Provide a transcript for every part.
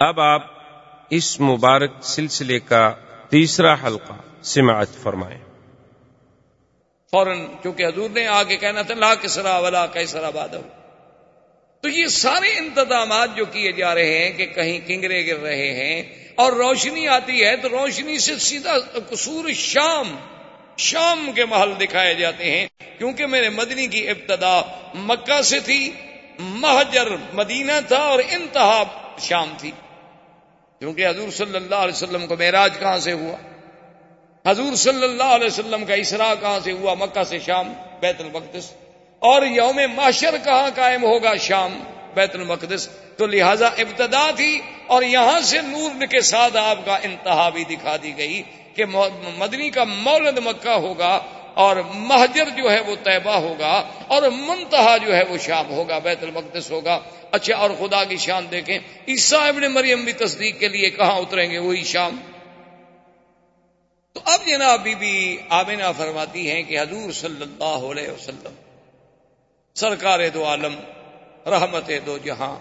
اب آپ اس مبارک سلسلے کا تیسرا حلقہ سماعت فرمائیں۔ فوراً چونکہ حضور نے آگے کہنا تھا، لا کسرا ولا کیسرا بادل تو یہ سارے انتظامات جو کیے جا رہے ہیں کہ کہیں کنگرے گر رہے ہیں اور روشنی آتی ہے، تو روشنی سے سیدھا قصور شام شام کے محل دکھائے جاتے ہیں۔ کیونکہ میرے مدنی کی ابتدا مکہ سے تھی، مہجر مدینہ تھا اور انتہا شام تھی۔ کیونکہ حضور صلی اللہ علیہ وسلم کو معراج کہاں سے ہوا؟ حضور صلی اللہ علیہ وسلم کا اسرا کہاں سے ہوا؟ مکہ سے شام، بیت المقدس۔ اور یوم معاشر کہاں قائم ہوگا شام؟ بیت المقدس۔ تو لہذا ابتدا تھی اور یہاں سے نور کے ساتھ آپ کا انتہا بھی دکھا دی گئی کہ مدنی کا مولد مکہ ہوگا اور مہجر جو ہے وہ طیبہ ہوگا اور منتہا جو ہے وہ شام ہوگا، بیت المقدس ہوگا۔ اچھا اور خدا کی شان دیکھیں۔ عیسیٰ ابن مریم بھی تصدیق کے لیے کہاں اتریں گے؟ وہی شام۔ تو اب جناب بی بی آمینہ فرماتی ہیں کہ حضور صلی اللہ علیہ وسلم، سرکار دو عالم، رحمت دو جہاں۔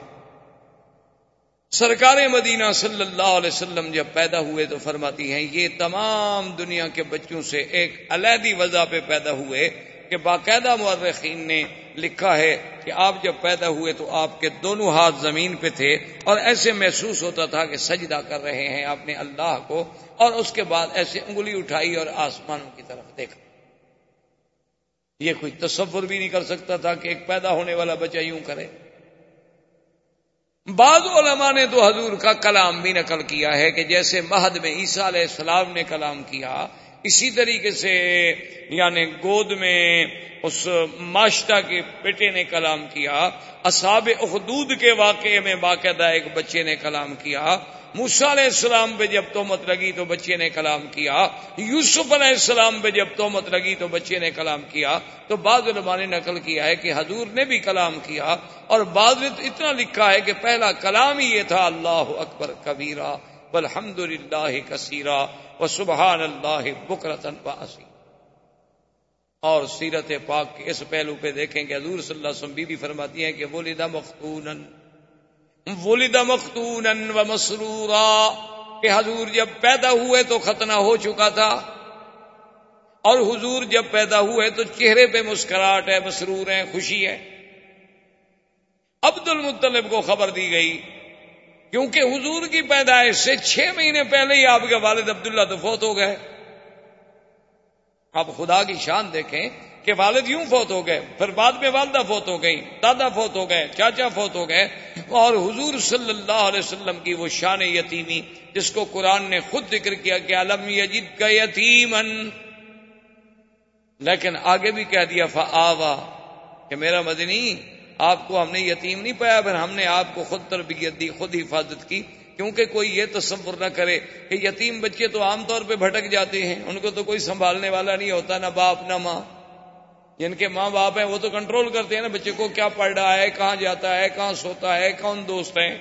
سرکار مدینہ صلی اللہ علیہ وسلم جب پیدا ہوئے تو فرماتی ہیں، یہ تمام دنیا کے بچوں سے ایک علیحدی وضع پہ پیدا ہوئے۔ کہ باقاعدہ مورخین نے لکھا ہے کہ آپ جب پیدا ہوئے تو آپ کے دونوں ہاتھ زمین پہ تھے اور ایسے محسوس ہوتا تھا کہ سجدہ کر رہے ہیں آپ نے اللہ کو اور اس کے بعد ایسے انگلی اٹھائی اور آسمانوں کی طرف دیکھا۔ یہ کوئی تصور بھی نہیں کر سکتا تھا کہ ایک پیدا ہونے والا بچہ یوں کرے۔ بعض علماء نے تو حضور کا کلام بھی نقل کیا ہے کہ جیسے مہد میں عیسیٰ علیہ السلام نے کلام کیا اسی طریقے سے یعنی گود میں اس معاشتہ کے بیٹے نے کلام کیا اصاب اخدود کے واقعے میں باقاعدہ ایک بچے نے کلام کیا موسا علیہ السلام پہ جب تومت لگی تو بچے نے کلام کیا، یوسف علیہ السلام پہ جب تومت لگی تو بچے نے کلام کیا، تو بعض علماء نے نقل کیا ہے کہ حضور نے بھی کلام کیا اور بعض نے اتنا لکھا ہے کہ پہلا کلام ہی یہ تھا، اللہ اکبر کبیرہ۔ الحمد للہ کثیرہ و سبحان اللہ بکرتن باسی اور سیرت پاک کے اس پہلو پہ دیکھیں کہ حضور صلی اللہ علیہ وسلم بی بی فرماتی ہیں کہ ولیدہ مختون ولیدہ مختون و مسرورا کہ حضور جب پیدا ہوئے تو ختنہ ہو چکا تھا، اور حضور جب پیدا ہوئے تو چہرے پہ مسکراہٹ ہے، مسرور ہے خوشی ہے عبد المطلب کو خبر دی گئی۔ کیونکہ حضور کی پیدائش سے چھ مہینے پہلے ہی آپ کے والد عبداللہ تو فوت ہو گئے۔ آپ خدا کی شان دیکھیں کہ والد یوں فوت ہو گئے، پھر بعد میں والدہ فوت ہو گئی دادا فوت ہو گئے، چاچا فوت ہو گئے۔ اور حضور صلی اللہ علیہ وسلم کی وہ شان یتیمی جس کو قرآن نے خود ذکر کیا کہ علم یجد کا یتیمن لیکن آگے بھی کہہ دیا فا کہ میرا مدنی آپ کو ہم نے یتیم نہیں پایا، پھر ہم نے آپ کو خود تربیت دی، خود حفاظت کی۔ کیونکہ کوئی یہ تصور نہ کرے کہ یتیم بچے تو عام طور پہ بھٹک جاتے ہیں، ان کو تو کوئی سنبھالنے والا نہیں ہوتا، نہ باپ، نہ ماں۔ جن کے ماں باپ ہیں، وہ تو کنٹرول کرتے ہیں نا بچے کو، کیا پڑھ رہا ہے، کہاں جاتا ہے، کہاں سوتا ہے، کون دوست ہیں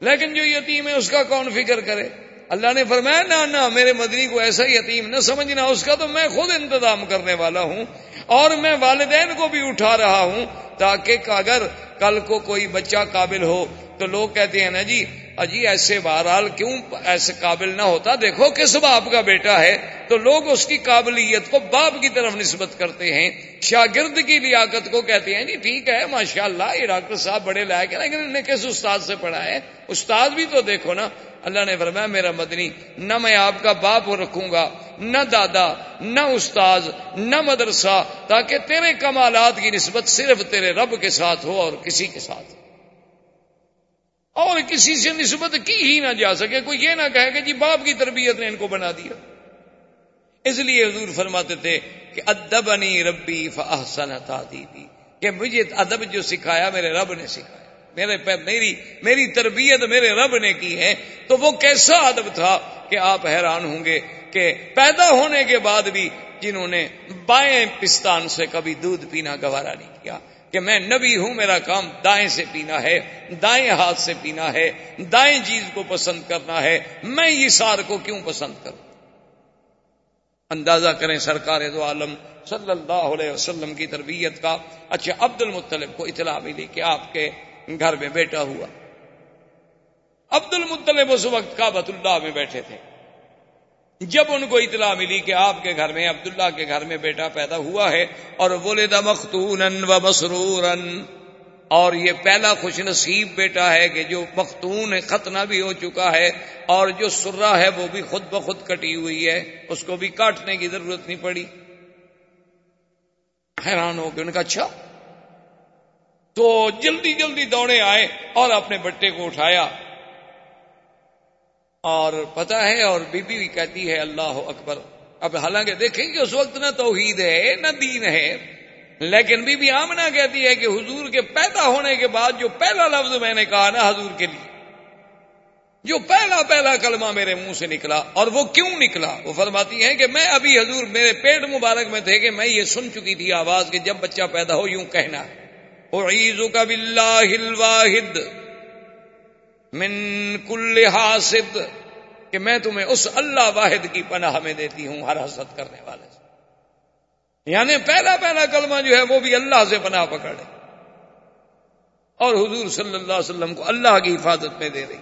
لیکن جو یتیم ہے، اس کا کون فکر کرے؟ اللہ نے فرمایا، نہ نہ، میرے مدنی کو ایسا یتیم نہ سمجھنا، اس کا تو میں خود انتظام کرنے والا ہوں اور میں والدین کو بھی اٹھا رہا ہوں تاکہ اگر کل کو کوئی بچہ قابل ہو تو لوگ کہتے ہیں نا جی اجی ایسے بہرحال کیوں ایسے قابل نہ ہوتا؟ دیکھو کس باپ کا بیٹا ہے۔ تو لوگ اس کی قابلیت کو باپ کی طرف نسبت کرتے ہیں۔ شاگرد کی لیاقت کو کہتے ہیں جی ٹھیک ہے ماشاء اللہ یہ ڈاکٹر صاحب بڑے لائق ہیں، لیکن انہیں کس استاد سے پڑھا ہے؟ استاد بھی تو دیکھو نا اللہ نے فرمایا، میرا مدنی، نہ میں آپ کا باپ رکھوں گا، نہ دادا، نہ استاذ، نہ مدرسہ، تاکہ تیرے کمالات کی نسبت صرف تیرے رب کے ساتھ ہو اور کسی کے ساتھ اور کسی سے نسبت کی ہی نہ جا سکے، کوئی یہ نہ کہے کہ جی باپ کی تربیت نے ان کو بنا دیا۔ اس لیے حضور فرماتے تھے کہ ادبنی ربی فاحسن تعدیبی کہ مجھے ادب جو سکھایا میرے رب نے سکھایا۔ میرے پہ میری میری تربیت میرے رب نے کی ہے۔ تو وہ کیسا ادب تھا کہ آپ حیران ہوں گے کہ پیدا ہونے کے بعد بھی جنہوں نے بائیں پستان سے کبھی دودھ پینا گوارا نہیں کیا، کہ میں نبی ہوں، میرا کام دائیں سے پینا ہے، دائیں ہاتھ سے پینا ہے، دائیں چیز کو پسند کرنا ہے۔ میں یہ سار کو کیوں پسند کروں؟ اندازہ کریں سرکار دو عالم صلی اللہ علیہ وسلم کی تربیت کا۔ اچھا عبد المطلب کو اطلاع ملی کہ آپ کے گھر میں بیٹا ہوا۔ عبد المطلب اس وقت کابت اللہ میں بیٹھے تھے۔ جب ان کو اطلاع ملی کہ آپ کے گھر میں، عبداللہ کے گھر میں بیٹا پیدا ہوا ہے، اور بولے دا مختون و مسرور اور یہ پہلا خوش نصیب بیٹا ہے کہ جو مختون ختنہ بھی ہو چکا ہے، اور جو سرا ہے، وہ بھی خود بخود کٹی ہوئی ہے۔ اس کو بھی کاٹنے کی ضرورت نہیں پڑی۔ حیران ہو گئے، ان کا اچھا؟ تو جلدی جلدی دوڑے آئے اور اپنے بٹے کو اٹھایا۔ اور پتا ہے اور بی بی بھی کہتی ہے، اللہ اکبر۔ اب حالانکہ دیکھیں کہ اس وقت نہ توحید ہے، نہ دین ہے۔ لیکن بی بی آمنا کہتی ہے کہ حضور کے پیدا ہونے کے بعد جو پہلا لفظ میں نے کہا نا حضور کے لیے، جو پہلا پہلا کلمہ میرے منہ سے نکلا اور وہ کیوں نکلا؟ وہ فرماتی ہیں کہ میں ابھی حضور میرے پیٹ مبارک میں تھے کہ میں یہ سن چکی تھی آواز کہ جب بچہ پیدا ہو یوں کہنا۔ ہے کا الواحد من کل حاسد کہ میں تمہیں اس اللہ واحد کی پناہ میں دیتی ہوں، ہر حسد کرنے والے سے۔ یعنی پہلا پہلا کلمہ جو ہے وہ بھی اللہ سے پناہ پکڑے اور حضور صلی اللہ علیہ وسلم کو اللہ کی حفاظت میں دے رہی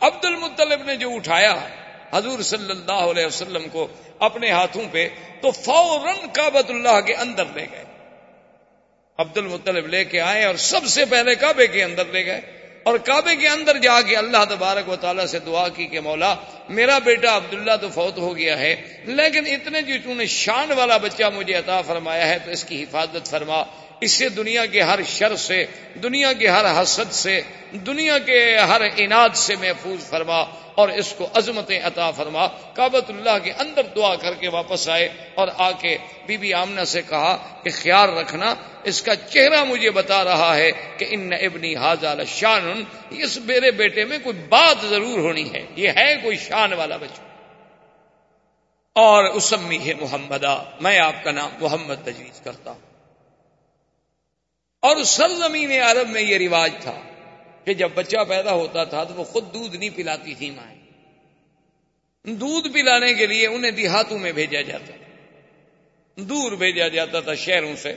عبد المطلب نے جو اٹھایا، حضور صلی اللہ علیہ وسلم کو اپنے ہاتھوں پہ تو فوراً کابت اللہ کے اندر لے گئے۔ عبد المطلب لے کے آئے اور سب سے پہلے کعبے کے اندر لے گئے اور کعبے کے اندر جا کے اللہ تبارک و تعالیٰ سے دعا کی کہ مولا، میرا بیٹا عبداللہ تو فوت ہو گیا ہے، لیکن اتنے جو تم نے شان والا بچہ مجھے عطا فرمایا ہے تو اس کی حفاظت فرما۔ اس سے دنیا کے ہر شر سے، دنیا کے ہر حسد سے، دنیا کے ہر انعد سے محفوظ فرما اور اس کو عظمت عطا فرما۔ کابت اللہ کے اندر دعا کر کے واپس آئے اور آ کے بی بی آمنہ سے کہا کہ خیال رکھنا، اس کا چہرہ مجھے بتا رہا ہے کہ ان ابنی حاضال شان اس میرے بیٹے میں کوئی بات ضرور ہونی ہے، یہ ہے کوئی شان والا بچہ۔ اور اسمی ہے محمدہ، میں آپ کا نام محمد تجویز کرتا ہوں۔ اور سرزمین عرب میں یہ رواج تھا کہ جب بچہ پیدا ہوتا تھا تو وہ خود دودھ نہیں پلاتی تھی مائیں۔ دودھ پلانے کے لیے انہیں دیہاتوں میں بھیجا جاتا دور بھیجا جاتا تھا شہروں سے۔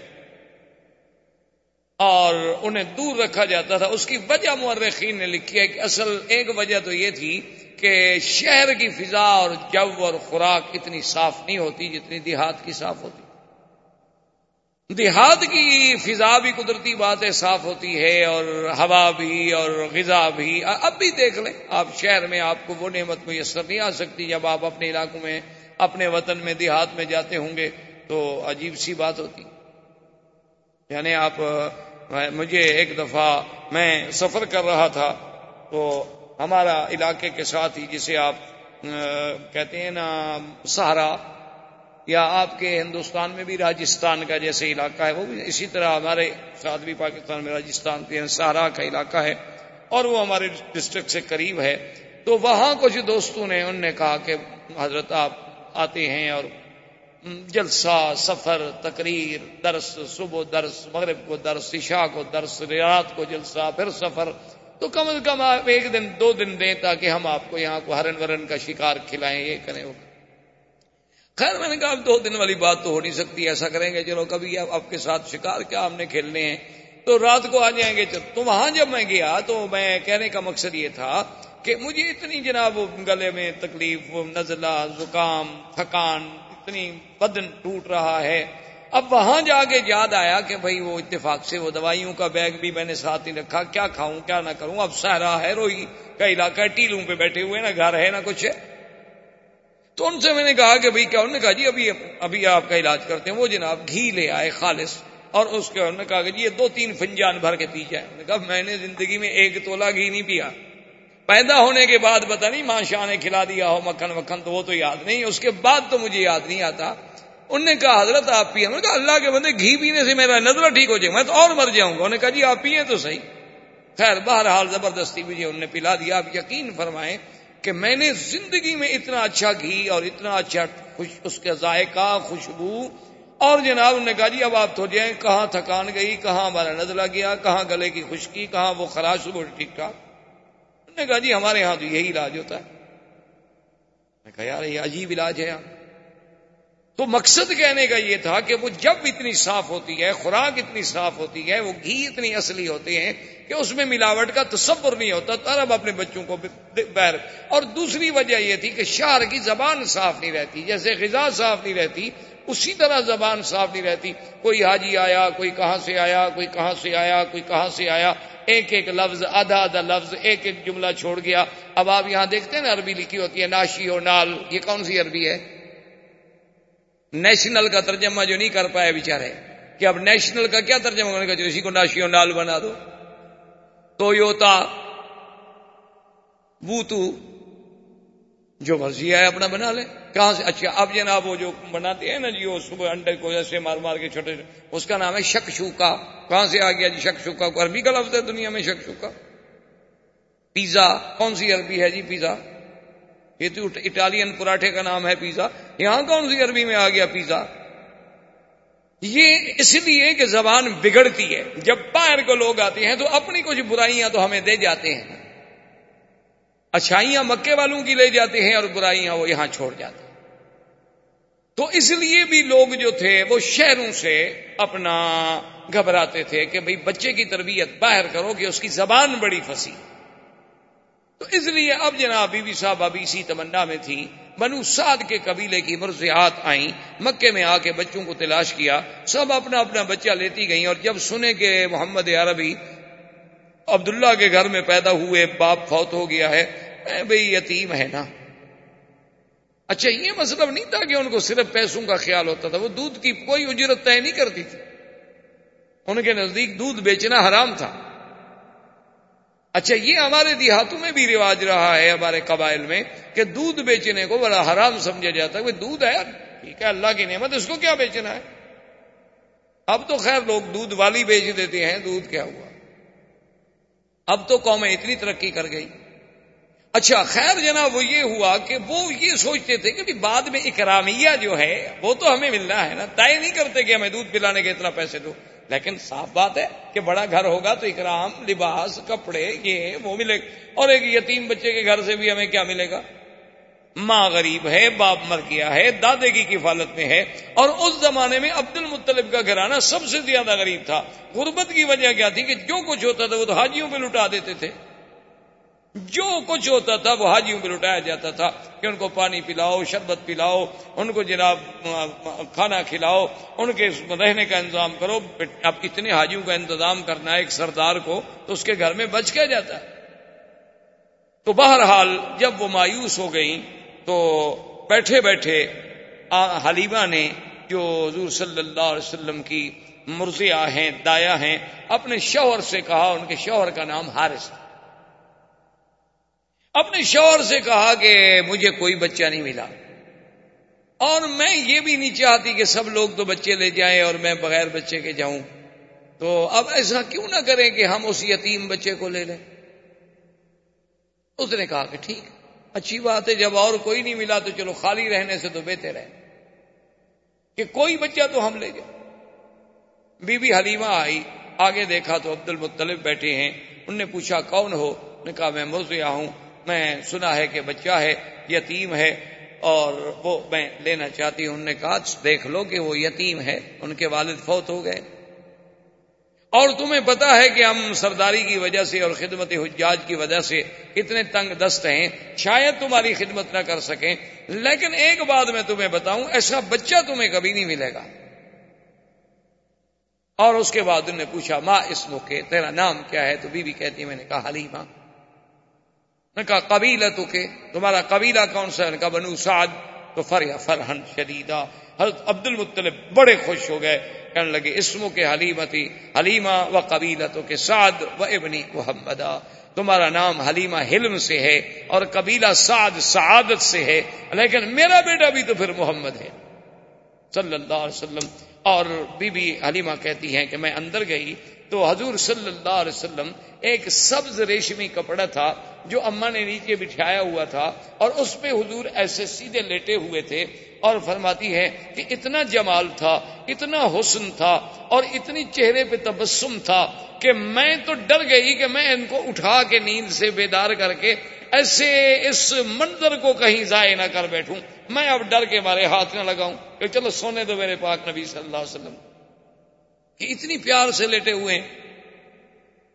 اور انہیں دور رکھا جاتا تھا۔ اس کی وجہ مورخین نے لکھی ہے کہ اصل ایک وجہ تو یہ تھی کہ شہر کی فضا اور جو اور خوراک اتنی صاف نہیں ہوتی جتنی دیہات کی صاف ہوتی۔ دیہات کی فضا بھی قدرتی باتیں صاف ہوتی ہے اور ہوا بھی اور غذا بھی۔ اب بھی دیکھ لیں، آپ شہر میں آپ کو وہ نعمت میسر نہیں آ سکتی جب آپ اپنے علاقوں میں، اپنے وطن میں دیہات میں جاتے ہوں گے تو عجیب سی بات ہوتی۔ یعنی آپ مجھے ایک دفعہ میں سفر کر رہا تھا تو ہمارا علاقے کے ساتھ ہی جسے آپ کہتے ہیں نا، سہارا یا آپ کے ہندوستان میں بھی راجستھان کا جیسے علاقہ ہے، وہ بھی اسی طرح ہمارے ساتھ بھی پاکستان میں راجستھان کے سہارا کا علاقہ ہے اور وہ ہمارے ڈسٹرکٹ سے قریب ہے۔ تو وہاں کچھ دوستوں نے، ان نے کہا کہ حضرت آپ آتے ہیں اور جلسہ، سفر، تقریر، درس، صبح درس، مغرب کو درس، عشاء کو درس، رات کو جلسہ، پھر سفر۔ تو کم از کم آپ ایک دن، دو دن دیں تاکہ ہم آپ کو یہاں کو ہرن ورن کا شکار کھلائیں، یہ کریں۔ وہ خیر، میں نے کہا اب دو دن والی بات تو ہو نہیں سکتی، ایسا کریں گے، چلو کبھی آپ کے ساتھ شکار کیا ہم نے کھیلنے ہیں، تو رات کو آ جائیں گے تو وہاں جب میں گیا تو میں کہنے کا مقصد یہ تھا کہ مجھے اتنی جناب گلے میں تکلیف، نزلہ، زکام، تھکان، اتنی بدن ٹوٹ رہا ہے۔ اب وہاں جا کے یاد آیا کہ بھائی وہ اتفاق سے وہ دوائیوں کا بیگ بھی میں نے ساتھ ہی رکھا، کیا کھاؤں، کیا نہ کروں، اب سہرا ہے روئی کا علاقہ ہے، ٹیلوں پہ بیٹھے ہوئے نا گھر ہے نا کچھ ہے۔ تو ان سے میں نے کہا کہ بھائی کیا؟ انہوں نے کہا جی ابھی ابھی آپ کا علاج کرتے ہیں۔ وہ جناب گھی لے آئے خالص اور اس کے انہوں نے کہا کہ جی یہ دو تین فنجان بھر کے پی جائے نے کہا میں نے زندگی میں ایک تولا گھی نہیں پیا۔ پیدا ہونے کے بعد پتا نہیں ماں شاہ نے کھلا دیا ہو مکھن مکھن تو وہ تو یاد نہیں۔ اس کے بعد تو مجھے یاد نہیں آتا۔ انہوں نے کہا حضرت آپ پیے کہا اللہ کے بندے گھی پینے سے میرا نظر ٹھیک ہو جائے، میں تو اور مر جاؤں گا۔ انہوں نے کہا جی آپ پیے تو صحیح۔ خیر، بہرحال زبردستی مجھے انہوں نے پلا دیا۔ آپ یقین فرمائیں کہ میں نے زندگی میں اتنا اچھا گھی اور اتنا اچھا خوش اس کا ذائقہ، خوشبو۔ اور جناب نے کہا جی اب آپ تو جائیں، کہاں تھکان گئی، کہاں ہمارا نزلہ گیا، کہاں گلے کی خشکی، کہاں وہ خراش وہ ٹھیک ٹھاک۔ نے کہا جی ہمارے یہاں تو یہی علاج ہوتا ہے۔ میں کہا، یار، یہ عجیب علاج ہے۔ یار تو مقصد کہنے کا یہ تھا کہ وہ جب اتنی صاف ہوتی ہے، خوراک اتنی صاف ہوتی ہے، وہ گھی اتنی اصلی ہوتے ہیں کہ اس میں ملاوٹ کا تصور نہیں ہوتا تب اپنے بچوں کو بیر اور دوسری وجہ یہ تھی کہ شہر کی زبان صاف نہیں رہتی، جیسے غذا صاف نہیں رہتی، اسی طرح زبان صاف نہیں رہتی۔ کوئی حاجی آیا، کوئی کہاں سے آیا، کوئی کہاں سے آیا، کوئی کہاں سے آیا۔ ایک ایک لفظ، آدھا آدھا لفظ، ایک ایک جملہ چھوڑ گیا۔ اب آپ یہاں دیکھتے ہیں نا، عربی لکھی ہوتی ہے، ناشی و نال، یہ کون سی عربی ہے؟ نیشنل کا ترجمہ جو نہیں کر پائے بےچارے کہ اب نیشنل کا کیا ترجمہ کرنے کا جو اسی کو ناشی نال بنا دو۔ تو یوتا بوتو جو مرضی ہے اپنا بنا لے۔ کہاں سے؟ اچھا اب جناب وہ جو بناتے ہیں نا جی وہ صبح انڈے کو ایسے مار مار کے چھوٹے اس کا نام ہے شک شوکا کہاں سے آ گیا جی شک شوکا عربی کا لفظ ہے دنیا میں شک شوکا پیزا، کون سی عربی ہے جی پیزا؟ یہ تو اٹالین پراٹھے کا نام ہے پیزا۔ یہاں کون سی عربی میں آ گیا پیزا؟ یہ اس لیے کہ زبان بگڑتی ہے۔ جب باہر کو لوگ آتے ہیں تو اپنی کچھ برائیاں تو ہمیں دے جاتے ہیں۔ اچھائیاں مکے والوں کی لے جاتے ہیں اور برائیاں وہ یہاں چھوڑ جاتے ہیں۔ تو اس لیے بھی لوگ جو تھے وہ شہروں سے اپنا گھبراتے تھے کہ بھئی بچے کی تربیت باہر کرو کہ اس کی زبان بڑی پھنسی تو اس لیے اب جناب بی بی صاحب ابھی اسی تمنا میں تھی بنو سعد کے قبیلے کی مرضیات آئیں۔ مکے میں آ کے بچوں کو تلاش کیا۔ سب اپنا اپنا بچہ لیتی گئیں اور جب سنے کہ محمد عربی عبداللہ کے گھر میں پیدا ہوئے، باپ فوت ہو گیا ہے بھئی یتیم ہے نا۔ اچھا یہ مطلب نہیں تھا کہ ان کو صرف پیسوں کا خیال ہوتا تھا، وہ دودھ کی کوئی اجرت طے نہیں کرتی تھی۔ ان کے نزدیک دودھ بیچنا حرام تھا۔ اچھا یہ ہمارے دیہاتوں میں بھی رواج رہا ہے، ہمارے قبائل میں، کہ دودھ بیچنے کو بڑا حرام سمجھا جاتا ہے۔ دودھ ہے، ٹھیک ہے، اللہ کی نعمت، اس کو کیا بیچنا ہے؟ اب تو خیر، لوگ دودھ والی بیچ دیتے ہیں، دودھ کیا ہوا؟ اب تو قومیں اتنی ترقی کر گئی۔ اچھا خیر جناب، وہ یہ ہوا کہ وہ یہ سوچتے تھے کہ بعد میں اکرامیہ جو ہے، وہ تو ہمیں ملنا ہے نا۔ طے نہیں کرتے کہ ہمیں دودھ پلانے کے اتنا پیسے دو۔ لیکن صاف بات ہے کہ بڑا گھر ہوگا تو اکرام، لباس، کپڑے، یہ، وہ ملے گا۔ اور ایک یتیم بچے کے گھر سے بھی ہمیں کیا ملے گا؟ ماں غریب ہے، باپ مر گیا ہے، دادے کی کفالت میں ہے۔ اور اس زمانے میں عبد المطلب کا گھرانہ سب سے زیادہ غریب تھا۔ غربت کی وجہ کیا تھی کہ جو کچھ ہوتا تھا وہ تو حاجیوں پہ لٹا دیتے تھے۔ جو کچھ ہوتا تھا وہ حاجیوں پہ لٹایا جاتا تھا کہ ان کو پانی پلاؤ، شربت پلاؤ، ان کو جناب کھانا کھلاؤ، ان کے رہنے کا انتظام کرو۔ اب اتنے حاجیوں کا انتظام کرنا ہے ایک سردار کو تو اس کے گھر میں بچ کیا جاتا۔ ہے تو بہرحال جب وہ مایوس ہو گئی تو بیٹھے بیٹھے حلیمہ نے جو حضور صلی اللہ علیہ وسلم کی مرضیہ ہیں، دایا ہیں، اپنے شوہر سے کہا، ان کے شوہر کا نام حارث تھا۔ اپنے شوہر سے کہا کہ مجھے کوئی بچہ نہیں ملا۔ اور میں یہ بھی نہیں چاہتی کہ سب لوگ تو بچے لے جائیں اور میں بغیر بچے کے جاؤں۔ تو اب ایسا کیوں نہ کریں کہ ہم اس یتیم بچے کو لے لیں؟ اس نے کہا کہ ٹھیک، اچھی بات ہے، جب اور کوئی نہیں ملا تو چلو خالی رہنے سے تو بہتر ہے۔ کہ کوئی بچہ تو ہم لے جائیں۔ بی بی حلیمہ آئی، آگے دیکھا تو عبد المطلب بیٹھے ہیں۔ ان نے پوچھا، کون ہو؟ نے کہا، میں مرزیا ہوں۔ میں سنا ہے کہ بچہ ہے، یتیم ہے، اور وہ میں لینا چاہتی ہوں۔ انہوں نے کہا اچھا، دیکھ لو کہ وہ یتیم ہے۔ ان کے والد فوت ہو گئے۔ اور تمہیں پتا ہے کہ ہم سرداری کی وجہ سے اور خدمت حجاج کی وجہ سے اتنے تنگ دست ہیں۔ شاید تمہاری خدمت نہ کر سکیں، لیکن ایک بات میں تمہیں بتاؤں، ایسا بچہ تمہیں کبھی نہیں ملے گا۔ اور اس کے بعد انہوں نے پوچھا، ماں، اس موقع تیرا نام کیا ہے؟ تو بی بی کہتی میں نے کہا، حلیمہ۔ نے کہا، قبیلہ تو کہ تمہارا قبیلہ کون سا ہے؟ کہا، بنو سعد. تو فریا فرحن شدیدہ. حضرت عبد المطلب بڑے خوش ہو گئے. کہنے لگے اسمو کے حلیمہ تھی حلیمہ و قبیلہ تو کہ سعد و ابنی محمدہ. تمہارا نام حلیمہ حلم سے ہے اور قبیلہ سعد سعادت سے ہے. لیکن میرا بیٹا بھی تو پھر محمد ہے. صلی اللہ علیہ وسلم. اور بی بی حلیمہ کہتی ہیں کہ میں اندر گئی تو حضور صلی اللہ علیہ وسلم ایک سبز ریشمی کپڑا تھا جو اما نے نیچے بٹھایا ہوا تھا اور اس پہ حضور ایسے سیدھے لیٹے ہوئے تھے اور فرماتی ہے کہ اتنا جمال تھا، اتنا حسن تھا اور اتنی چہرے پہ تبسم تھا کہ میں تو ڈر گئی کہ میں ان کو اٹھا کے نیند سے بیدار کر کے ایسے اس منظر کو کہیں ضائع نہ کر بیٹھوں۔ میں اب ڈر کے مارے ہاتھ نہ لگاؤں کہ چلو سونے دو میرے پاک نبی صلی اللہ علیہ وسلم۔ کہ اتنی پیار سے لیٹے ہوئے ہیں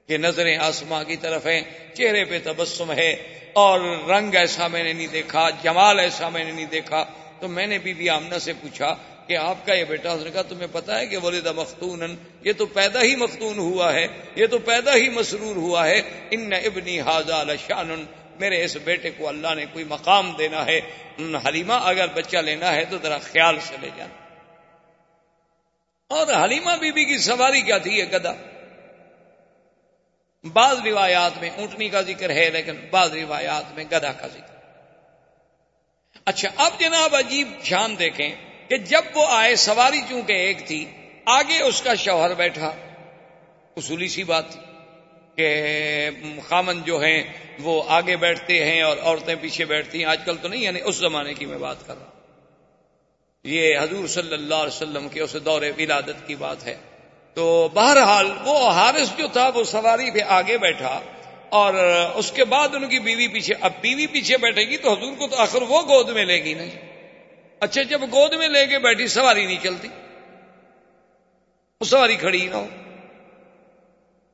کہ نظریں آسماں کی طرف ہیں، چہرے پہ تبسم ہے اور رنگ ایسا میں نے نہیں دیکھا، جمال ایسا میں نے نہیں دیکھا۔ تو میں نے بی بی آمنا سے پوچھا کہ آپ کا یہ بیٹا اس نے کہا تمہیں پتا ہے کہ ولید مختون یہ تو پیدا ہی مختون ہوا ہے، یہ تو پیدا ہی مسرور ہوا ہے۔ ان ابنی حاضہ شان میرے اس بیٹے کو اللہ نے کوئی مقام دینا ہے۔ حلیمہ، اگر بچہ لینا ہے تو ذرا خیال سے لے جانا۔ اور حلیمہ بی بی کی سواری کیا تھی یہ گدا بعض روایات میں اونٹنی کا ذکر ہے، لیکن بعض روایات میں گدا کا ذکر۔ اچھا اب جناب عجیب شان دیکھیں کہ جب وہ آئے، سواری چونکہ ایک تھی، آگے اس کا شوہر بیٹھا۔ اصولی سی بات تھی کہ خامن جو ہیں وہ آگے بیٹھتے ہیں اور عورتیں پیچھے بیٹھتی ہیں۔ آج کل تو نہیں یعنی اس زمانے کی میں بات کر رہا ہوں۔ یہ حضور صلی اللہ علیہ وسلم کے اس دور ولادت کی بات ہے۔ تو بہرحال وہ حارث جو تھا، وہ سواری پہ آگے بیٹھا اور اس کے بعد ان کی بیوی پیچھے، اب بیوی پیچھے بیٹھے گی تو حضور کو تو آخر وہ گود میں لے گی نہیں۔ اچھا جب گود میں لے کے بیٹھی، سواری نہیں چلتی۔ وہ سواری کھڑی نہ ہو۔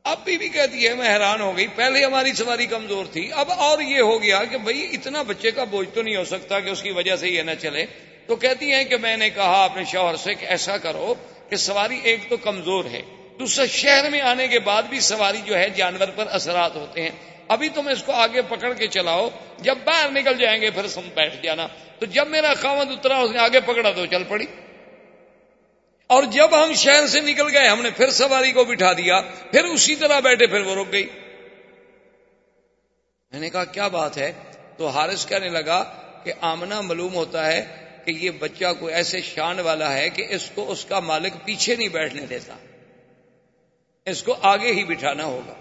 اب بھی کہتی ہے، میں حیران ہو گئی۔ پہلے ہماری سواری کمزور تھی، اب اور یہ ہو گیا کہ بھئی اتنا بچے کا بوجھ تو نہیں ہو سکتا کہ اس کی وجہ سے یہ نہ چلے۔ تو کہتی ہیں کہ میں نے کہا اپنے شوہر سے کہ ایسا کرو کہ سواری ایک تو کمزور ہے، دوسرا شہر میں آنے کے بعد بھی سواری جو ہے جانور پر اثرات ہوتے ہیں۔ ابھی تم اس کو آگے پکڑ کے چلاؤ، جب باہر نکل جائیں گے پھر تم بیٹھ جانا۔ تو جب میرا خامد اترا، اس نے آگے پکڑا تو چل پڑی۔ اور جب ہم شہر سے نکل گئے، ہم نے پھر سواری کو بٹھا دیا، پھر اسی طرح بیٹھے، پھر وہ رک گئی۔ میں نے کہا، کیا بات ہے؟ تو حارث کہنے لگا کہ آمنا معلوم ہوتا ہے کہ یہ بچہ کوئی ایسے شان والا ہے کہ اس کو اس کا مالک پیچھے نہیں بیٹھنے دیتا۔ اس کو آگے ہی بٹھانا ہوگا۔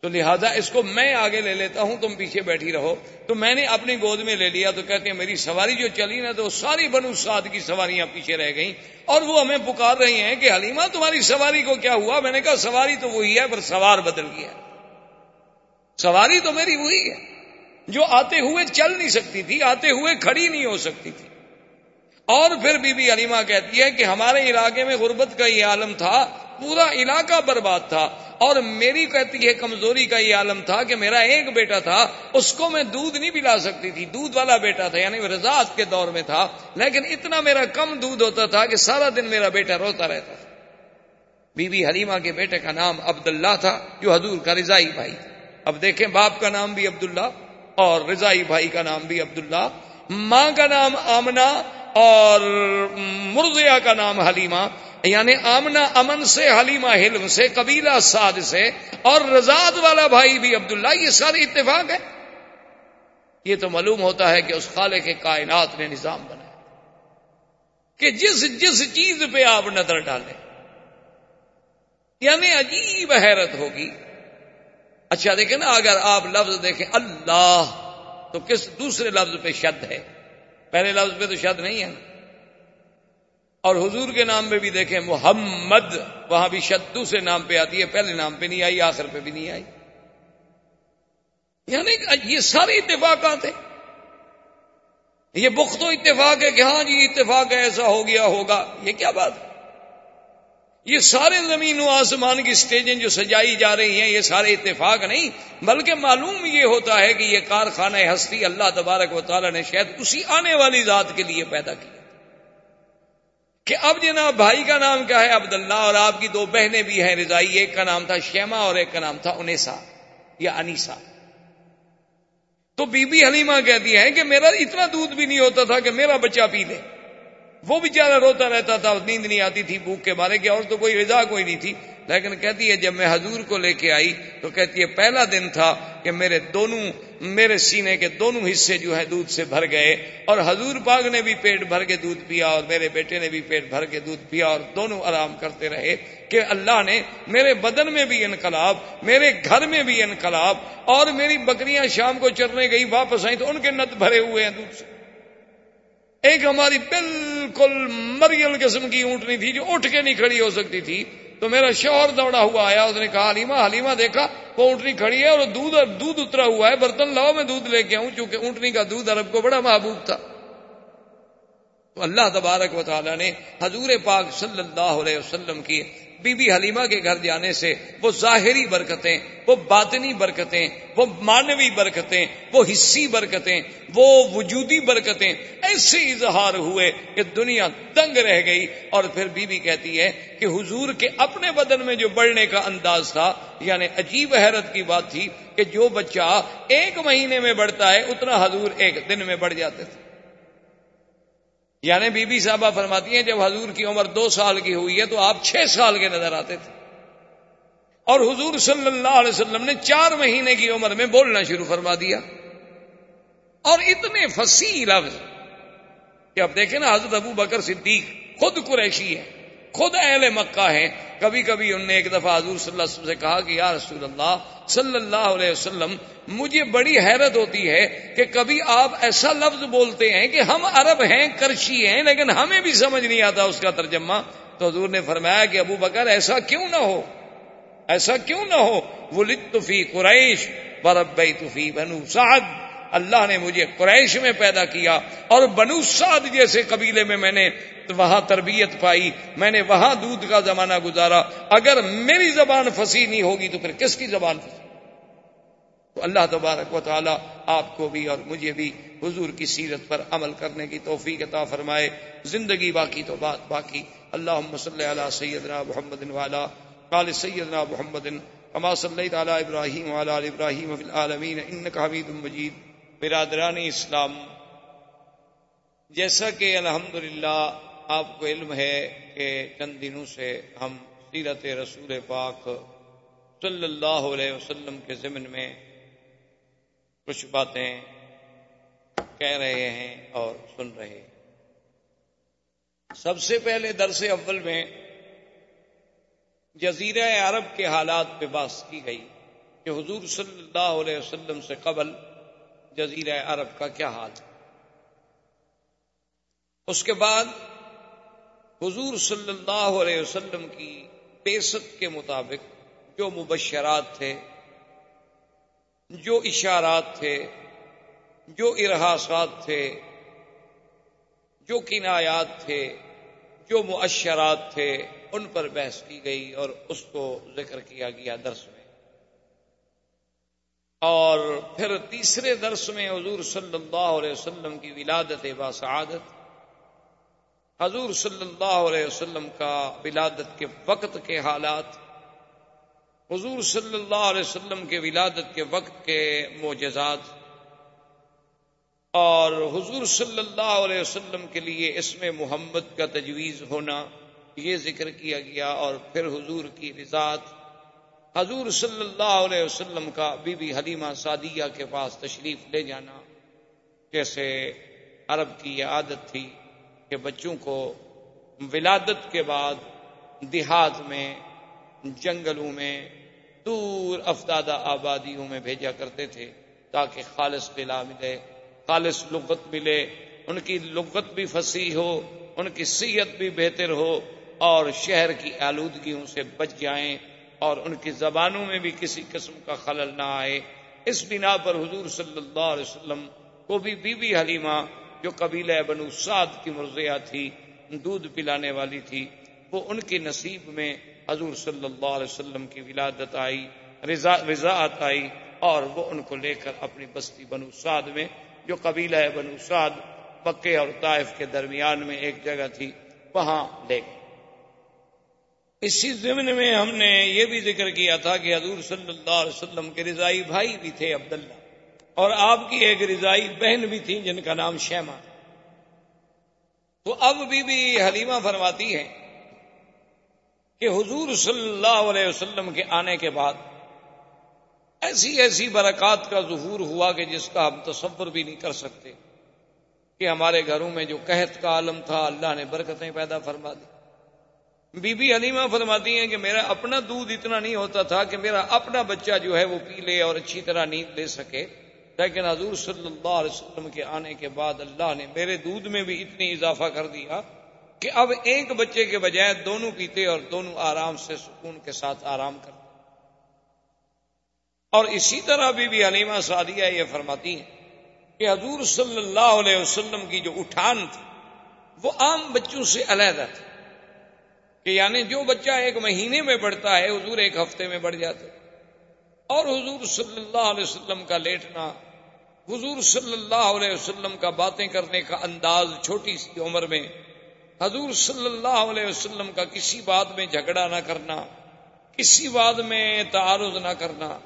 تو لہذا اس کو میں آگے لے لیتا ہوں، تم پیچھے بیٹھی رہو۔ تو میں نے اپنی گود میں لے لیا، تو کہتے ہیں میری سواری جو چلی نا، تو ساری بنو سات کی سواریاں پیچھے رہ گئیں۔ اور وہ ہمیں پکار رہی ہیں کہ حلیمہ، تمہاری سواری کو کیا ہوا؟ میں نے کہا سواری تو وہی ہے، پر سوار بدل گیا۔ سواری تو میری وہی ہے۔ جو آتے ہوئے چل نہیں سکتی تھی، آتے ہوئے کھڑی نہیں ہو سکتی تھی۔ اور پھر بی بی علیمہ کہتی ہے کہ ہمارے علاقے میں غربت کا یہ عالم تھا، پورا علاقہ برباد تھا۔ اور میری کہتی ہے، کمزوری کا یہ عالم تھا کہ میرا ایک بیٹا تھا، اس کو میں دودھ نہیں پلا سکتی تھی۔ دودھ والا بیٹا تھا یعنی رضاعت کے دور میں تھا۔ لیکن اتنا میرا کم دودھ ہوتا تھا کہ سارا دن میرا بیٹا روتا رہتا تھا۔ بی بی حلیمہ کے بیٹے کا نام عبداللہ تھا، جو حضور کا رضائی بھائی۔ اب دیکھیں باپ کا نام بھی عبداللہ۔ اور رضائی بھائی کا نام بھی عبداللہ، ماں کا نام آمنا اور مرزیا کا نام حلیمہ یعنی آمنا امن سے، حلیمہ حلم سے، قبیلہ سعد سے اور رضاد والا بھائی بھی عبداللہ، یہ سارے اتفاق ہے یہ تو معلوم ہوتا ہے کہ اس خالے کے کائنات نے نظام بنایا۔ کہ جس جس چیز پہ آپ نظر ڈالیں یعنی عجیب حیرت ہوگی۔ اچھا دیکھیں نا، اگر آپ لفظ دیکھیں اللہ، تو کس دوسرے لفظ پہ شد ہے؟ پہلے لفظ پہ تو شد نہیں ہے۔ اور حضور کے نام پہ بھی دیکھیں، محمد، وہاں بھی شد دوسرے نام پہ آتی ہے، پہلے نام پہ نہیں آئی، آخر پہ بھی نہیں آئی۔ یعنی یہ سارے اتفاقات ہیں۔ یہ بخت و اتفاق ہے کہ ہاں جی اتفاق ہے ایسا ہو گیا، ہوگا۔ یہ کیا بات ہے؟ یہ سارے زمین و آسمان کی سٹیجیں جو سجائی جا رہی ہیں، یہ سارے اتفاق نہیں، بلکہ معلوم یہ ہوتا ہے کہ یہ کارخانہ ہستی اللہ تبارک و تعالیٰ نے شاید اسی آنے والی ذات کے لیے پیدا کی کہ اب جناب بھائی کا نام کیا ہے؟ عبداللہ اور آپ کی دو بہنیں بھی ہیں، رضائی ایک کا نام تھا شیما اور ایک کا نام تھا انیسا یا انیسا۔ تو بی بی حلیمہ کہتی ہے کہ میرا اتنا دودھ بھی نہیں ہوتا تھا کہ میرا بچہ پی لے۔ وہ بیچارہ روتا رہتا تھا، نیند نہیں آتی تھی، بھوک کے بارے کی اور تو کوئی رضا کوئی نہیں تھی۔ لیکن کہتی ہے، جب میں حضور کو لے کے آئی تو کہتی ہے، پہلا دن تھا کہ میرے دونوں، میرے سینے کے دونوں حصے جو ہے دودھ سے بھر گئے، اور حضور پاک نے بھی پیٹ بھر کے دودھ پیا، اور میرے بیٹے نے بھی پیٹ بھر کے دودھ پیا، اور دونوں آرام کرتے رہے کہ اللہ نے میرے بدن میں بھی انقلاب، میرے گھر میں بھی انقلاب، اور میری بکریاں شام کو چرنے گئی واپس آئی تو ان کے نت بھرے ہوئے ہیں دودھ سے۔ ایک ہماری بالکل مریل قسم کی اونٹنی تھی جو اٹھ کے نہیں کھڑی ہو سکتی تھی۔ تو میرا شوہر دوڑا ہوا آیا، اس نے کہا، حلیمہ حلیمہ، دیکھا، وہ اونٹنی کھڑی ہے اور دودھ دودھ اترا ہوا ہے، برتن لاؤ، میں دودھ لے کے آؤں، چونکہ اونٹنی کا دودھ عرب کو بڑا محبوب تھا۔ تو اللہ تبارک و تعالیٰ نے حضور پاک صلی اللہ علیہ وسلم کی بی بی حلیمہ کے گھر جانے سے وہ ظاہری برکتیں، وہ باطنی برکتیں، وہ مانوی برکتیں، وہ حصی برکتیں، وہ وجودی برکتیں ایسے اظہار ہوئے کہ دنیا دنگ رہ گئی اور پھر بی بی کہتی ہے کہ حضور کے اپنے بدن میں جو بڑھنے کا انداز تھا یعنی عجیب حیرت کی بات تھی کہ جو بچہ ایک مہینے میں بڑھتا ہے، اتنا حضور ایک دن میں بڑھ جاتے تھے۔ یعنی بی بی صاحبہ فرماتی ہیں جب حضور کی عمر دو سال کی ہوئی ہے تو آپ چھ سال کے نظر آتے تھے۔ اور حضور صلی اللہ علیہ وسلم نے چار مہینے کی عمر میں بولنا شروع فرما دیا۔ اور اتنے فصیح لفظ کہ اب دیکھیں نا حضرت ابو بکر صدیق خود قریشی ہے خود اہل مکہ ہیں۔ کبھی کبھی انہوں نے ایک دفعہ حضور صلی اللہ علیہ وسلم سے کہا کہ یا رسول اللہ، صلی اللہ علیہ وسلم، مجھے بڑی حیرت ہوتی ہے کہ کبھی آپ ایسا لفظ بولتے ہیں کہ ہم عرب ہیں، کرشی ہیں، لیکن ہمیں بھی سمجھ نہیں آتا اس کا ترجمہ۔ تو حضور نے فرمایا کہ ابو بکر، ایسا کیوں نہ ہو؟ ایسا کیوں نہ ہو؟ وہ لطفی قریش برب تفی بنو سعد۔ اللہ نے مجھے قریش میں پیدا کیا اور بنو سعد جیسے قبیلے میں میں نے وہاں تربیت پائی، میں نے وہاں دودھ کا زمانہ گزارا۔ اگر میری زبان پھنسی نہیں ہوگی تو پھر کس کی زبان پھنسی؟ تو اللہ تبارک و تعالی آپ کو بھی اور مجھے بھی حضور کی سیرت پر عمل کرنے کی توفیق عطا فرمائے۔ زندگی باقی تو بات باقی۔ اللہ صلی علی سیدنا محمد والا قال سیدنا محمد، کما صلی تعالی ابراہیم والا ابراہیم فی العالمین، انک حمید مجید۔ برادران اسلام، جیسا کہ الحمدللہ آپ کو علم ہے کہ چند دنوں سے ہم سیرت رسول پاک صلی اللہ علیہ وسلم کے ضمن میں کچھ باتیں کہہ رہے ہیں اور سن رہے ہیں۔ سب سے پہلے درس اول میں جزیرہ عرب کے حالات پہ بات کی گئی کہ حضور صلی اللہ علیہ وسلم سے قبل جزیرہ عرب کا کیا حال اس کے بعد حضور صلی اللہ علیہ وسلم کی بیست کے مطابق جو مبشرات تھے، جو اشارات تھے، جو ارحاسات تھے، جو کنایات تھے، جو معشرات تھے، ان پر بحث کی گئی اور اس کو ذکر کیا گیا درس میں۔ اور پھر تیسرے درس میں حضور صلی اللہ علیہ وسلم کی ولادت باسعادت، حضور صلی اللہ علیہ وسلم کا ولادت کے وقت کے حالات، حضور صلی اللہ علیہ وسلم کے ولادت کے وقت کے معجزات، اور حضور صلی اللہ علیہ وسلم کے لیے اس میں محمد کا تجویز ہونا یہ ذکر کیا گیا اور پھر حضور کی رضاط حضور صلی اللہ علیہ وسلم کا بی بی حلیمہ سعدیہ کے پاس تشریف لے جانا، جیسے عرب کی یہ عادت تھی کہ بچوں کو ولادت کے بعد دیہات میں، جنگلوں میں، دور افدادہ آبادیوں میں بھیجا کرتے تھے تاکہ خالص پلا ملے، خالص لغت ملے، ان کی لغت بھی فصیح ہو، ان کی صحت بھی بہتر ہو اور شہر کی آلودگیوں سے بچ جائیں۔ اور ان کی زبانوں میں بھی کسی قسم کا خلل نہ آئے۔ اس بنا پر حضور صلی اللہ علیہ وسلم کو بھی بی بی حلیمہ، جو قبیلہ بنو سعد کی مرضیہ تھی، دودھ پلانے والی تھی، وہ ان کے نصیب میں حضور صلی اللہ علیہ وسلم کی ولادت آئی رضاعت آئی اور وہ ان کو لے کر اپنی بستی بنو سعد میں، جو قبیلہ ہے بنو سعد پکے اور طائف کے درمیان میں ایک جگہ تھی، وہاں لے گئے اسی ضمن میں ہم نے یہ بھی ذکر کیا تھا کہ حضور صلی اللہ علیہ وسلم کے رضائی بھائی بھی تھے عبداللہ اور آپ کی ایک رضائی بہن بھی تھی جن کا نام شیما تو اب بھی بھی حلیمہ فرماتی ہے کہ حضور صلی اللہ علیہ وسلم کے آنے کے بعد ایسی ایسی برکات کا ظہور ہوا کہ جس کا ہم تصور بھی نہیں کر سکتے کہ ہمارے گھروں میں جو قحط کا عالم تھا، اللہ نے برکتیں پیدا فرما دی۔ بی بی حلیمہ فرماتی ہیں کہ میرا اپنا دودھ اتنا نہیں ہوتا تھا کہ میرا اپنا بچہ جو ہے وہ پی لے اور اچھی طرح نیند لے سکے۔ لیکن حضور صلی اللہ علیہ وسلم کے آنے کے بعد اللہ نے میرے دودھ میں بھی اتنی اضافہ کر دیا کہ اب ایک بچے کے بجائے دونوں پیتے اور دونوں آرام سے سکون کے ساتھ آرام کرتے اور اسی طرح بھی بھی علیمہ سعدیہ یہ فرماتی ہیں کہ حضور صلی اللہ علیہ وسلم کی جو اٹھان تھی وہ عام بچوں سے علیحدہ تھے کہ یعنی جو بچہ ایک مہینے میں بڑھتا ہے، حضور ایک ہفتے میں بڑھ جاتا اور حضور صلی اللہ علیہ وسلم کا لیٹنا، حضور صلی اللہ علیہ وسلم کا باتیں کرنے کا انداز چھوٹی سی عمر میں، حضور صلی اللہ علیہ وسلم کا کسی بات میں جھگڑا نہ کرنا، کسی بات میں تعارض نہ کرنا۔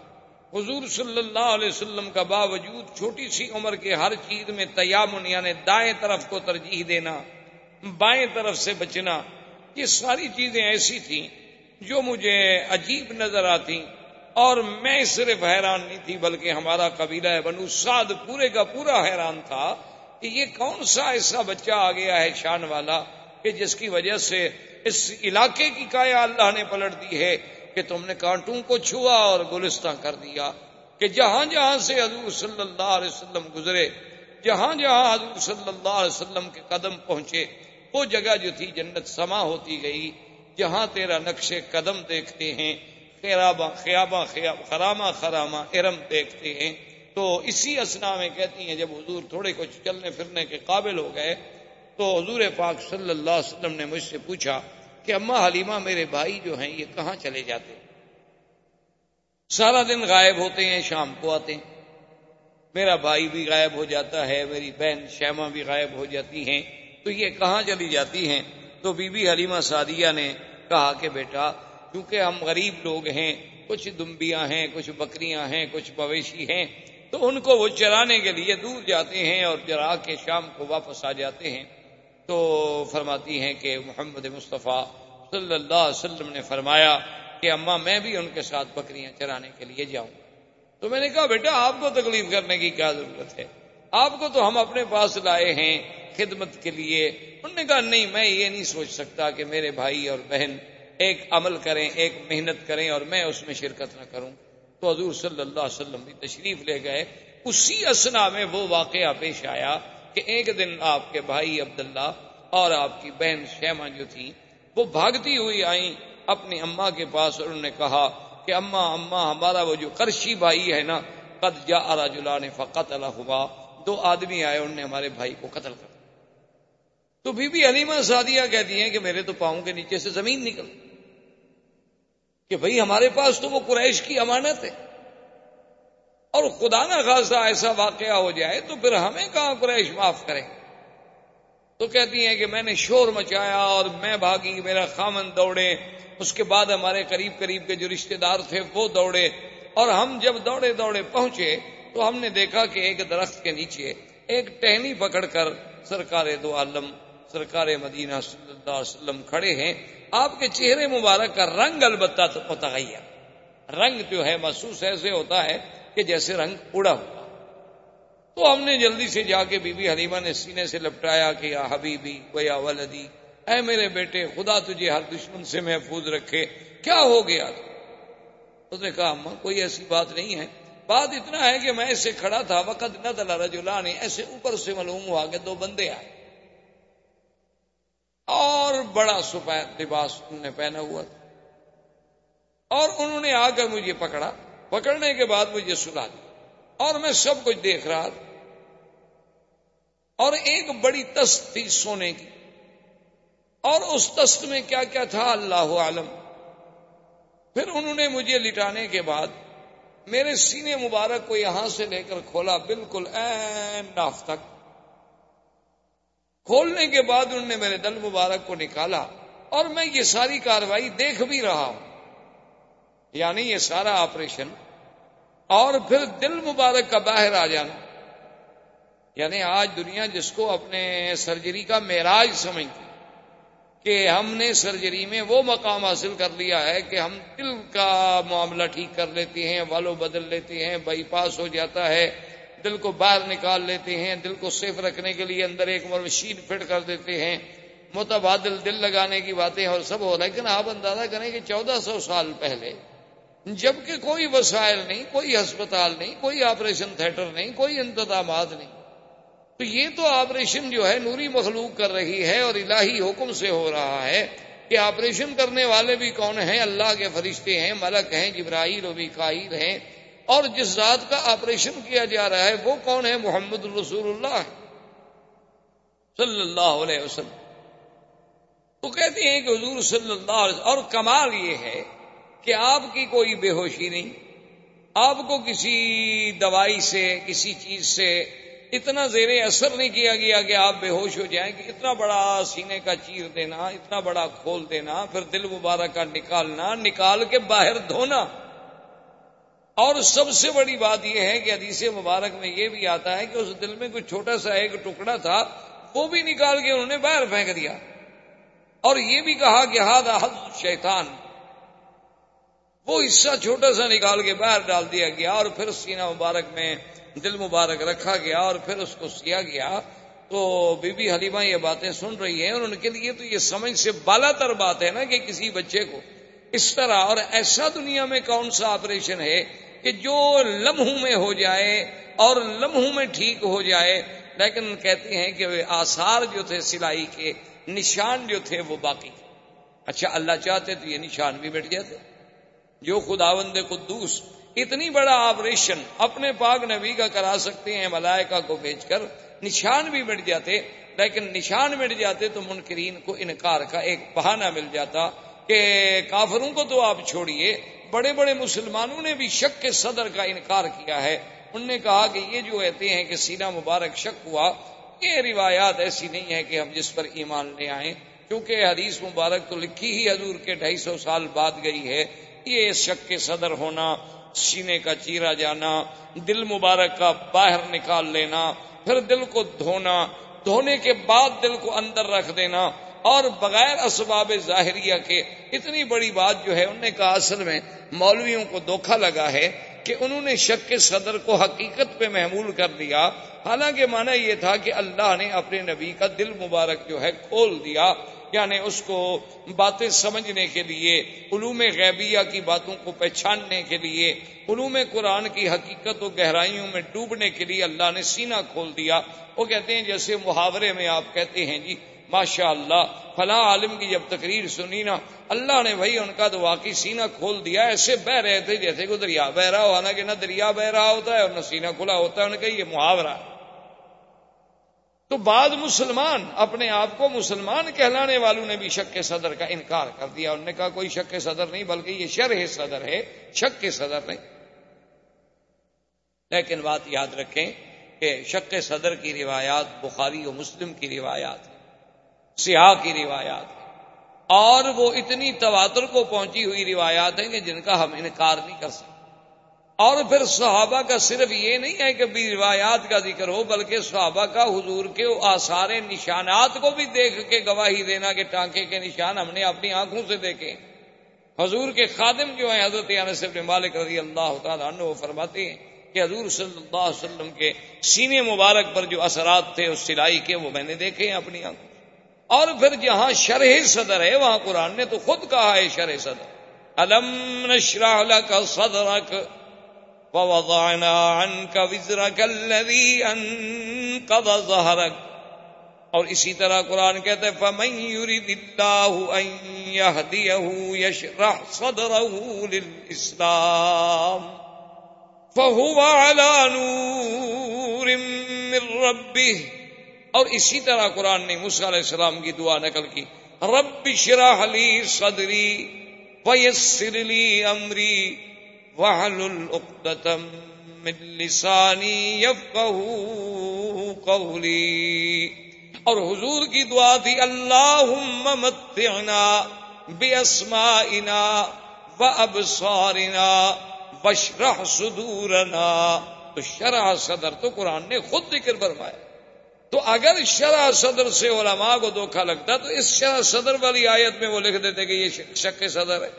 حضور صلی اللہ علیہ وسلم کا باوجود چھوٹی سی عمر کے ہر چیز میں تیامن یعنی دائیں طرف کو ترجیح دینا، بائیں طرف سے بچنا۔ یہ ساری چیزیں ایسی تھیں جو مجھے عجیب نظر آتی اور میں صرف حیران نہیں تھی بلکہ ہمارا قبیلہ بنو سعد پورے کا پورا حیران تھا کہ یہ کون سا ایسا بچہ آ گیا ہے شان والا کہ جس کی وجہ سے اس علاقے کی کایا اللہ نے پلٹ دی ہے کہ تم نے کانٹوں کو چھوا اور گلستان کر دیا کہ جہاں جہاں سے حضور صلی اللہ علیہ وسلم گزرے، جہاں جہاں حضور صلی اللہ علیہ وسلم کے قدم پہنچے وہ جگہ جو تھی جنت سما ہوتی گئی، جہاں تیرا نقش قدم دیکھتے ہیں خیرابا خیابا خراما خراما ارم دیکھتے ہیں۔ تو اسی اسنا میں کہتی ہیں، جب حضور تھوڑے کچھ چلنے پھرنے کے قابل ہو گئے، تو حضور پاک صلی اللہ علیہ وسلم نے مجھ سے پوچھا کہ، اما حلیمہ میرے بھائی جو ہیں، یہ کہاں چلے جاتے سارا دن غائب ہوتے ہیں، شام کو آتے ہیں۔ میرا بھائی بھی غائب ہو جاتا ہے، میری بہن شیما بھی غائب ہو جاتی ہیں۔ تو یہ کہاں چلی جاتی ہیں؟ تو بی بی حلیمہ سعدیہ نے کہا کہ بیٹا کیونکہ ہم غریب لوگ ہیں، کچھ دمبیاں ہیں، کچھ بکریاں ہیں، کچھ مویشی ہیں، تو ان کو وہ چرانے کے لیے دور جاتے ہیں اور چرا کے شام کو واپس آ جاتے ہیں۔ تو فرماتی ہیں کہ محمد مصطفیٰ صلی اللہ علیہ وسلم نے فرمایا کہ اماں، میں بھی ان کے ساتھ بکریاں چرانے کے لیے جاؤں۔ تو میں نے کہا، بیٹا، آپ کو تکلیف کرنے کی کیا ضرورت ہے؟ آپ کو تو ہم اپنے پاس لائے ہیں خدمت کے لیے۔ انہوں نے کہا، نہیں، میں یہ نہیں سوچ سکتا کہ میرے بھائی اور بہن ایک عمل کریں، ایک محنت کریں اور میں اس میں شرکت نہ کروں۔ تو حضور صلی اللہ علیہ وسلم بھی تشریف لے گئے۔ اسی اسنا میں وہ واقعہ پیش آیا کہ ایک دن آپ کے بھائی عبداللہ اور آپ کی بہن شیما جو تھی وہ بھاگتی ہوئی آئیں اپنی اما کے پاس اور انہوں نے کہا کہ اما اما ہمارا وہ جو کرشی بھائی ہے نا، قد جا جلا نے فقت ہوا دو آدمی آئے انہوں نے ہمارے بھائی کو قتل کر تو بی بی علیمہ سادیہ کہتی ہیں کہ میرے تو پاؤں کے نیچے سے زمین نکل۔ کہ بھائی ہمارے پاس تو وہ قریش کی امانت ہے۔ اور خدا نہ خاصا ایسا واقعہ ہو جائے تو پھر ہمیں کہاں قریش معاف کریں۔ تو کہتی ہیں کہ میں نے شور مچایا اور میں بھاگی، میرا خامن دوڑے۔ اس کے بعد ہمارے قریب قریب کے جو رشتے دار تھے وہ دوڑے۔ اور ہم جب دوڑے دوڑے پہنچے تو ہم نے دیکھا کہ ایک درخت کے نیچے ایک ٹہنی پکڑ کر سرکار دو عالم سرکار مدینہ صلی اللہ علیہ وسلم کھڑے ہیں، آپ کے چہرے مبارک کا رنگ البتہ تو متغیر۔ رنگ جو ہے، محسوس ایسے ہوتا ہے کہ جیسے رنگ اڑا ہوا۔ تو ہم نے جلدی سے جا کے بی بی حلیمہ نے سینے سے لپٹایا کہ یا حبیبی و یا ولدی، اے میرے بیٹے، خدا تجھے ہر دشمن سے محفوظ رکھے۔ کیا ہو گیا؟ اس نے کہا اما کوئی ایسی بات نہیں ہے۔ بات اتنا ہے کہ میں ایسے کھڑا تھا، وقت نہ تلا رجولان ایسے اوپر سے معلوم ہوا کہ دو بندے آئے۔ اور بڑا سفید لباس انہوں نے پہنا ہوا تھا۔ اور انہوں نے آ کر مجھے پکڑا۔ پکڑنے کے بعد مجھے سلا دیا۔ اور میں سب کچھ دیکھ رہا تھا۔ اور ایک بڑی تست تھی سونے کی۔ اور اس تست میں کیا کیا تھا اللہ عالم۔ پھر انہوں نے مجھے لٹانے کے بعد میرے سینے مبارک کو یہاں سے لے کر کھولا، بالکل این ناف تک۔ کھولنے کے بعد انہوں نے میرے دل مبارک کو نکالا اور میں یہ ساری کاروائی دیکھ بھی رہا ہوں۔ یعنی یہ سارا آپریشن اور پھر دل مبارک کا باہر آ جانا۔ یعنی آج دنیا جس کو اپنے سرجری کا معراج سمجھتی کہ ہم نے سرجری میں وہ مقام حاصل کر لیا ہے کہ ہم دل کا معاملہ ٹھیک کر لیتے ہیں، والو بدل لیتے ہیں، بائی پاس ہو جاتا ہے۔ دل کو باہر نکال لیتے ہیں، دل کو سیف رکھنے کے لیے اندر ایک مشین فٹ کر دیتے ہیں۔ متبادل دل لگانے کی باتیں اور سب ہو لیکن آپ اندازہ کریں کہ چودہ سو سال پہلے، جبکہ کوئی وسائل نہیں، کوئی ہسپتال نہیں، کوئی آپریشن تھیٹر نہیں، کوئی انتظامات نہیں۔ تو یہ تو آپریشن جو ہے نوری مخلوق کر رہی ہے اور الہی حکم سے ہو رہا ہے کہ آپریشن کرنے والے بھی کون ہیں؟ اللہ کے فرشتے ہیں، ملک ہیں، جبرائیل و کائر ہیں۔ اور جس ذات کا آپریشن کیا جا رہا ہے، وہ کون ہے؟ محمد الرسول اللہ صلی اللہ علیہ وسلم۔ تو کہتے ہیں کہ حضور صلی اللہ علیہ وسلم، اور کمال یہ ہے کہ آپ کی کوئی بے ہوشی نہیں، آپ کو کسی دوائی سے، کسی چیز سے اتنا زیر اثر نہیں کیا گیا کہ آپ بے ہوش ہو جائیں کہ اتنا بڑا سینے کا چیر دینا، اتنا بڑا کھول دینا، پھر دل مبارک کا نکالنا، نکال کے باہر دھونا۔ اور سب سے بڑی بات یہ ہے کہ حدیث مبارک میں یہ بھی آتا ہے کہ اس دل میں کوئی چھوٹا سا ایک ٹکڑا تھا، وہ بھی نکال کے انہوں نے باہر پھینک دیا۔ اور یہ بھی کہا کہ ہاتھ حد شیطان۔ وہ حصہ چھوٹا سا نکال کے باہر ڈال دیا گیا اور پھر سینہ مبارک میں دل مبارک رکھا گیا اور پھر اس کو سیا گیا۔ تو بی بی حلیمہ یہ باتیں سن رہی ہیں اور ان کے لیے تو یہ سمجھ سے بالا تر بات ہے نا کہ کسی بچے کو اس طرح اور ایسا دنیا میں کون سا آپریشن ہے کہ جو لمحوں میں ہو جائے اور لمحوں میں ٹھیک ہو جائے؟ لیکن کہتے ہیں کہ آثار جو تھے، سلائی کے نشان جو تھے، وہ باقی۔ اچھا اللہ چاہتے تو یہ نشان بھی مٹ جاتے۔ جو خداوند قدوس اتنی بڑا آپریشن اپنے پاک نبی کا کرا سکتے ہیں، ملائکہ کو بھیج کر نشان بھی مٹ جاتے۔ لیکن نشان مٹ جاتے تو منکرین کو انکار کا ایک بہانہ مل جاتا۔ کہ کافروں کو تو آپ چھوڑیے، بڑے بڑے مسلمانوں نے بھی شک کے صدر کا انکار کیا ہے۔ انہوں نے کہا کہ یہ جو کہتے ہیں کہ سینہ مبارک شک ہوا، یہ روایات ایسی نہیں ہے کہ ہم جس پر ایمان لے آئیں۔ کیونکہ حدیث مبارک تو لکھی ہی حضور کے ڈھائی سو سال بعد گئی ہے۔ یہ شک کے صدر ہونا، سینے کا چیرا جانا، دل مبارک کا باہر نکال لینا، پھر دل کو دھونا، دھونے کے بعد دل کو اندر رکھ دینا اور بغیر اسباب ظاہریہ کے اتنی بڑی بات جو ہے، انہوں نے کہا اصل میں مولویوں کو دھوکھا لگا ہے کہ انہوں نے شک کے صدر کو حقیقت پہ محمول کر دیا۔ حالانکہ مانا یہ تھا کہ اللہ نے اپنے نبی کا دل مبارک جو ہے کھول دیا۔ یعنی اس کو باتیں سمجھنے کے لیے، علوم غیبیہ کی باتوں کو پہچاننے کے لیے، علوم قرآن کی حقیقت و گہرائیوں میں ڈوبنے کے لیے اللہ نے سینہ کھول دیا۔ وہ کہتے ہیں جیسے محاورے میں آپ کہتے ہیں جی ماشاء اللہ فلاں عالم کی جب تقریر سنی نا، اللہ نے بھائی ان کا تو واقعی سینہ کھول دیا، ایسے بہ رہے تھے جیسے کہ دریا بہ رہا ہو، حالانکہ نہ دریا بہ رہا ہوتا ہے اور نہ سینہ کھلا ہوتا ہے ان کا یہ محاورہ تو بعض مسلمان، اپنے آپ کو مسلمان کہلانے والوں نے بھی شک کے صدر کا انکار کر دیا۔ انہوں نے کہا کوئی شک کے صدر نہیں، بلکہ یہ شرح صدر ہے، شک کے صدر نہیں۔ لیکن بات یاد رکھیں کہ شک صدر کی روایات بخاری و مسلم کی روایات سیاح کی روایات اور وہ اتنی تواتر کو پہنچی ہوئی روایات ہیں کہ جن کا ہم انکار نہیں کر سکتے۔ اور پھر صحابہ کا صرف یہ نہیں ہے کہ بھی روایات کا ذکر ہو، بلکہ صحابہ کا حضور کے آثار نشانات کو بھی دیکھ کے گواہی دینا کہ ٹانکے کے نشان ہم نے اپنی آنکھوں سے دیکھے حضور کے خادم جو ہیں، حضرت ابن مالک رضی اللہ تعالیٰ عنہ، وہ فرماتے ہیں کہ حضور صلی اللہ علیہ وسلم کے سینے مبارک پر جو اثرات تھے، اس سلائی کے، وہ میں نے دیکھے ہیں اپنی آنکھوں۔ اور پھر جہاں شرح صدر ہے، وہاں قرآن نے تو خود کہا ہے شرح صدر۔ علم نشرح لك صدرك ووضعنا عنك وزرك الذي انقض ظهرك۔ اور اسی طرح قرآن کہتے ہیں فمن يريد الله ان يهديه يشرح صدره للاسلام فهو على نور من ربه۔ اور اسی طرح قرآن نے موسیٰ علیہ السلام کی دعا نقل کی، رب شرح لی صدری ویسر لی امری من لسانی قولی۔ اور حضور کی دعا تھی اللہ متعنا بے اسمائنا و ابسارنا بشرح صدورنا۔ تو شرح صدر تو قرآن نے خود ذکر فرمایا۔ تو اگر شرح صدر سے علماء کو دھوکھا لگتا تو اس شرح صدر والی آیت میں وہ لکھ دیتے کہ یہ شک صدر ہے۔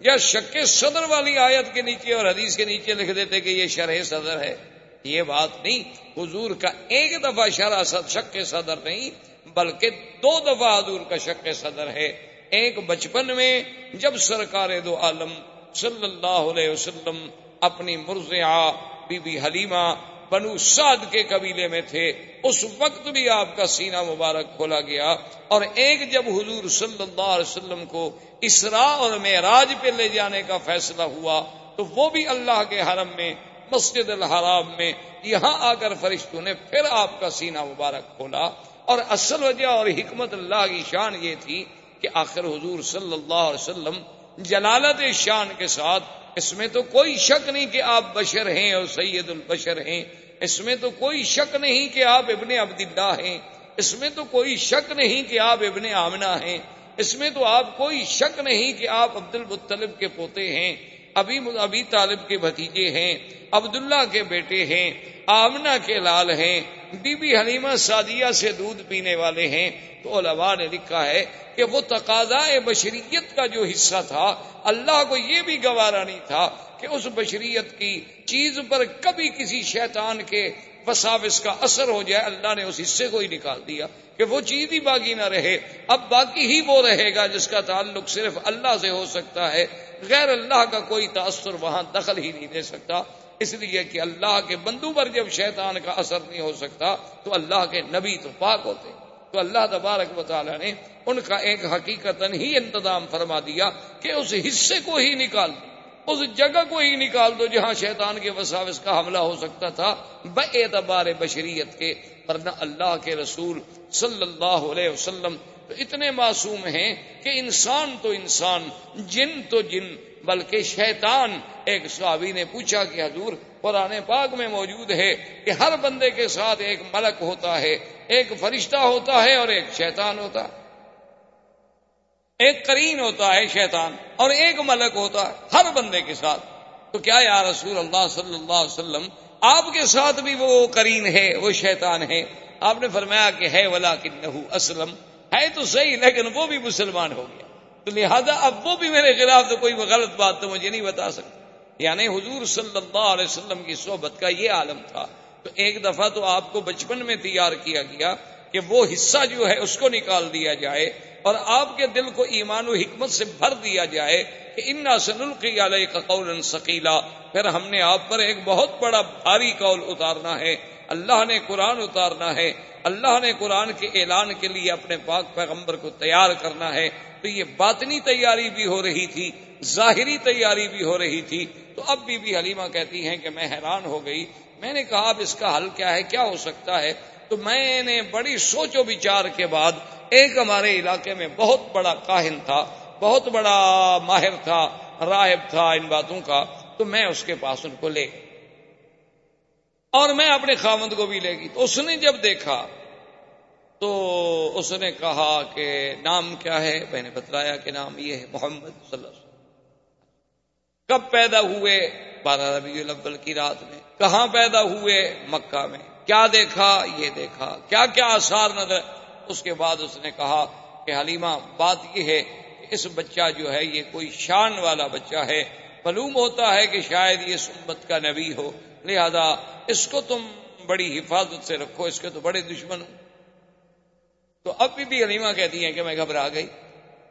یا شک صدر والی آیت کے نیچے اور حدیث کے نیچے لکھ دیتے کہ یہ شرح صدر ہے۔ یہ بات نہیں۔ حضور کا ایک دفعہ شرح شک صدر نہیں، بلکہ دو دفعہ حضور کا شک صدر ہے۔ ایک بچپن میں جب سرکار دو عالم صلی اللہ علیہ وسلم اپنی مرزیا بی بی حلیمہ بنو سعد کے قبیلے میں تھے۔ اس وقت بھی آپ کا سینہ مبارک کھولا گیا۔ اور ایک جب حضور صلی اللہ علیہ وسلم کو اسرا اور معراج پہ لے جانے کا فیصلہ ہوا، تو وہ بھی اللہ کے حرم میں، مسجد الحرام میں، یہاں آ کر فرشتوں نے پھر آپ کا سینہ مبارک کھولا۔ اور اصل وجہ اور حکمت اللہ کی شان یہ تھی کہ آخر حضور صلی اللہ علیہ وسلم جلالت شان کے ساتھ اس میں تو کوئی شک نہیں کہ آپ بشر ہیں اور سید البشر ہیں۔ اس میں تو کوئی شک نہیں کہ آپ ابن عبداللہ ہیں۔ اس میں تو کوئی شک نہیں کہ آپ ابن آمنہ ہیں۔ اس میں تو آپ کوئی شک نہیں کہ آپ عبد المطلب کے پوتے ہیں۔ ابھی ابھی طالب کے بھتیجے ہیں۔ عبداللہ کے بیٹے ہیں۔ آمنا کے لال ہیں۔ بی بی حلیمہ سعدیہ سے دودھ پینے والے ہیں تو علماء نے لکھا ہے کہ وہ تقاضا بشریت کا جو حصہ تھا، اللہ کو یہ بھی گوارا نہیں تھا کہ اس بشریت کی چیز پر کبھی کسی شیطان کے وساوس کا اثر ہو جائے، اللہ نے اس حصے کو ہی نکال دیا کہ وہ چیز ہی باقی نہ رہے۔ اب باقی ہی وہ رہے گا جس کا تعلق صرف اللہ سے ہو سکتا ہے، غیر اللہ کا کوئی تاثر وہاں دخل ہی نہیں دے سکتا۔ اس لیے کہ اللہ کے بندو پر جب شیطان کا اثر نہیں ہو سکتا، تو اللہ کے نبی تو پاک ہوتے۔ تو اللہ تبارک و تعالیٰ نے ان کا ایک حقیقت ہی انتظام فرما دیا کہ اس حصے کو ہی نکال دو۔ اس جگہ کو ہی نکال دو جہاں شیطان کے وساوس کا حملہ ہو سکتا تھا۔ بے اعتبار بشریت کے، ورنہ اللہ کے رسول صلی اللہ علیہ وسلم تو اتنے معصوم ہیں کہ انسان تو انسان، جن تو جن، بلکہ شیطان۔ ایک صحابی نے پوچھا کہ حضور، قرآن پاک میں موجود ہے کہ ہر بندے کے ساتھ ایک ملک ہوتا ہے، ایک فرشتہ ہوتا ہے اور ایک شیطان ہوتا ہے۔ ایک کرین ہوتا ہے شیطان اور ایک ملک ہوتا ہے ہر بندے کے ساتھ۔ تو کیا یا رسول اللہ صلی اللہ علیہ وسلم، آپ کے ساتھ بھی وہ کرین ہے، وہ شیطان ہے؟ آپ نے فرمایا کہ ہے ولا کنہو اسلم۔ ہے تو صحیح، لیکن وہ بھی مسلمان ہو گیا۔ تو لہذا اب وہ بھی میرے خلاف تو کوئی غلط بات تو مجھے نہیں بتا سکتا۔ یعنی حضور صلی اللہ علیہ وسلم کی صحبت کا یہ عالم تھا۔ تو ایک دفعہ تو آپ کو بچپن میں تیار کیا گیا کہ وہ حصہ جو ہے اس کو نکال دیا جائے اور آپ کے دل کو ایمان و حکمت سے بھر دیا جائے کہ انا سنلقی علیہ کا قول ثقیلا پھر ہم نے آپ پر ایک بہت بڑا بھاری قول اتارنا ہے۔ اللہ نے قرآن اتارنا ہے۔ اللہ نے قرآن کے اعلان کے لیے اپنے پاک پیغمبر کو تیار کرنا ہے تو یہ باطنی تیاری بھی ہو رہی تھی، ظاہری تیاری بھی ہو رہی تھی۔ تو اب بی بی حلیمہ کہتی ہیں کہ میں حیران ہو گئی۔ میں نے کہا، اب اس کا حل کیا ہے؟ کیا ہو سکتا ہے؟ تو میں نے بڑی سوچ و بچار کے بعد ایک ہمارے علاقے میں بہت بڑا کاہن تھا، بہت بڑا ماہر تھا، راہب تھا ان باتوں کا۔ تو میں اس کے پاس ان کو لے اور میں اپنے خامند کو بھی لے گی تو اس نے جب دیکھا، تو اس نے کہا کہ نام کیا ہے؟ میں نے بتلایا کہ نام یہ ہے محمد صلی اللہ علیہ وسلم۔ کب پیدا ہوئے؟ بارہ ربیع الاول کی رات میں۔ کہاں پیدا ہوئے؟ مکہ میں۔ کیا دیکھا؟ یہ دیکھا۔ کیا کیا آثار نظر؟ اس کے بعد اس نے کہا کہ حلیمہ، بات یہ ہے کہ اس بچہ جو ہے، یہ کوئی شان والا بچہ ہے۔ معلوم ہوتا ہے کہ شاید یہ سمت کا نبی ہو۔ لہذا اس کو تم بڑی حفاظت سے رکھو، اس کے تو بڑے دشمن ہو تو اب بھی حلیمہ کہتی ہیں کہ میں گھبرا گئی۔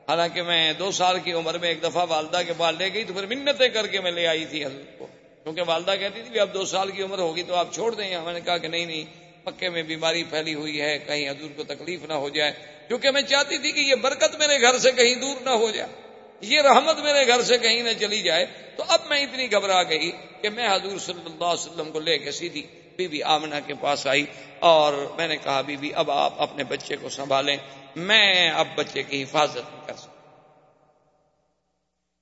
حالانکہ میں دو سال کی عمر میں ایک دفعہ والدہ کے پاس لے گئی تو پھر منتیں کر کے میں لے آئی تھی حضرت کو۔ کیونکہ والدہ کہتی تھی اب دو سال کی عمر ہوگی تو آپ چھوڑ دیں۔ میں نے کہا کہ نہیں نہیں پکے میں بیماری پھیلی ہوئی ہے، کہیں حضور کو تکلیف نہ ہو جائے۔ کیونکہ میں چاہتی تھی کہ یہ برکت میرے گھر سے کہیں دور نہ ہو جائے۔ یہ رحمت میرے گھر سے کہیں نہ چلی جائے، تو اب میں اتنی گھبرا گئی کہ میں حضور صلی اللہ علیہ وسلم کو لے کے سیدھی بی بی آمنہ کے پاس آئی اور میں نے کہا بی بی اب آپ اپنے بچے کو سنبھالیں، میں اب بچے کی حفاظت نہیں کر سکتا۔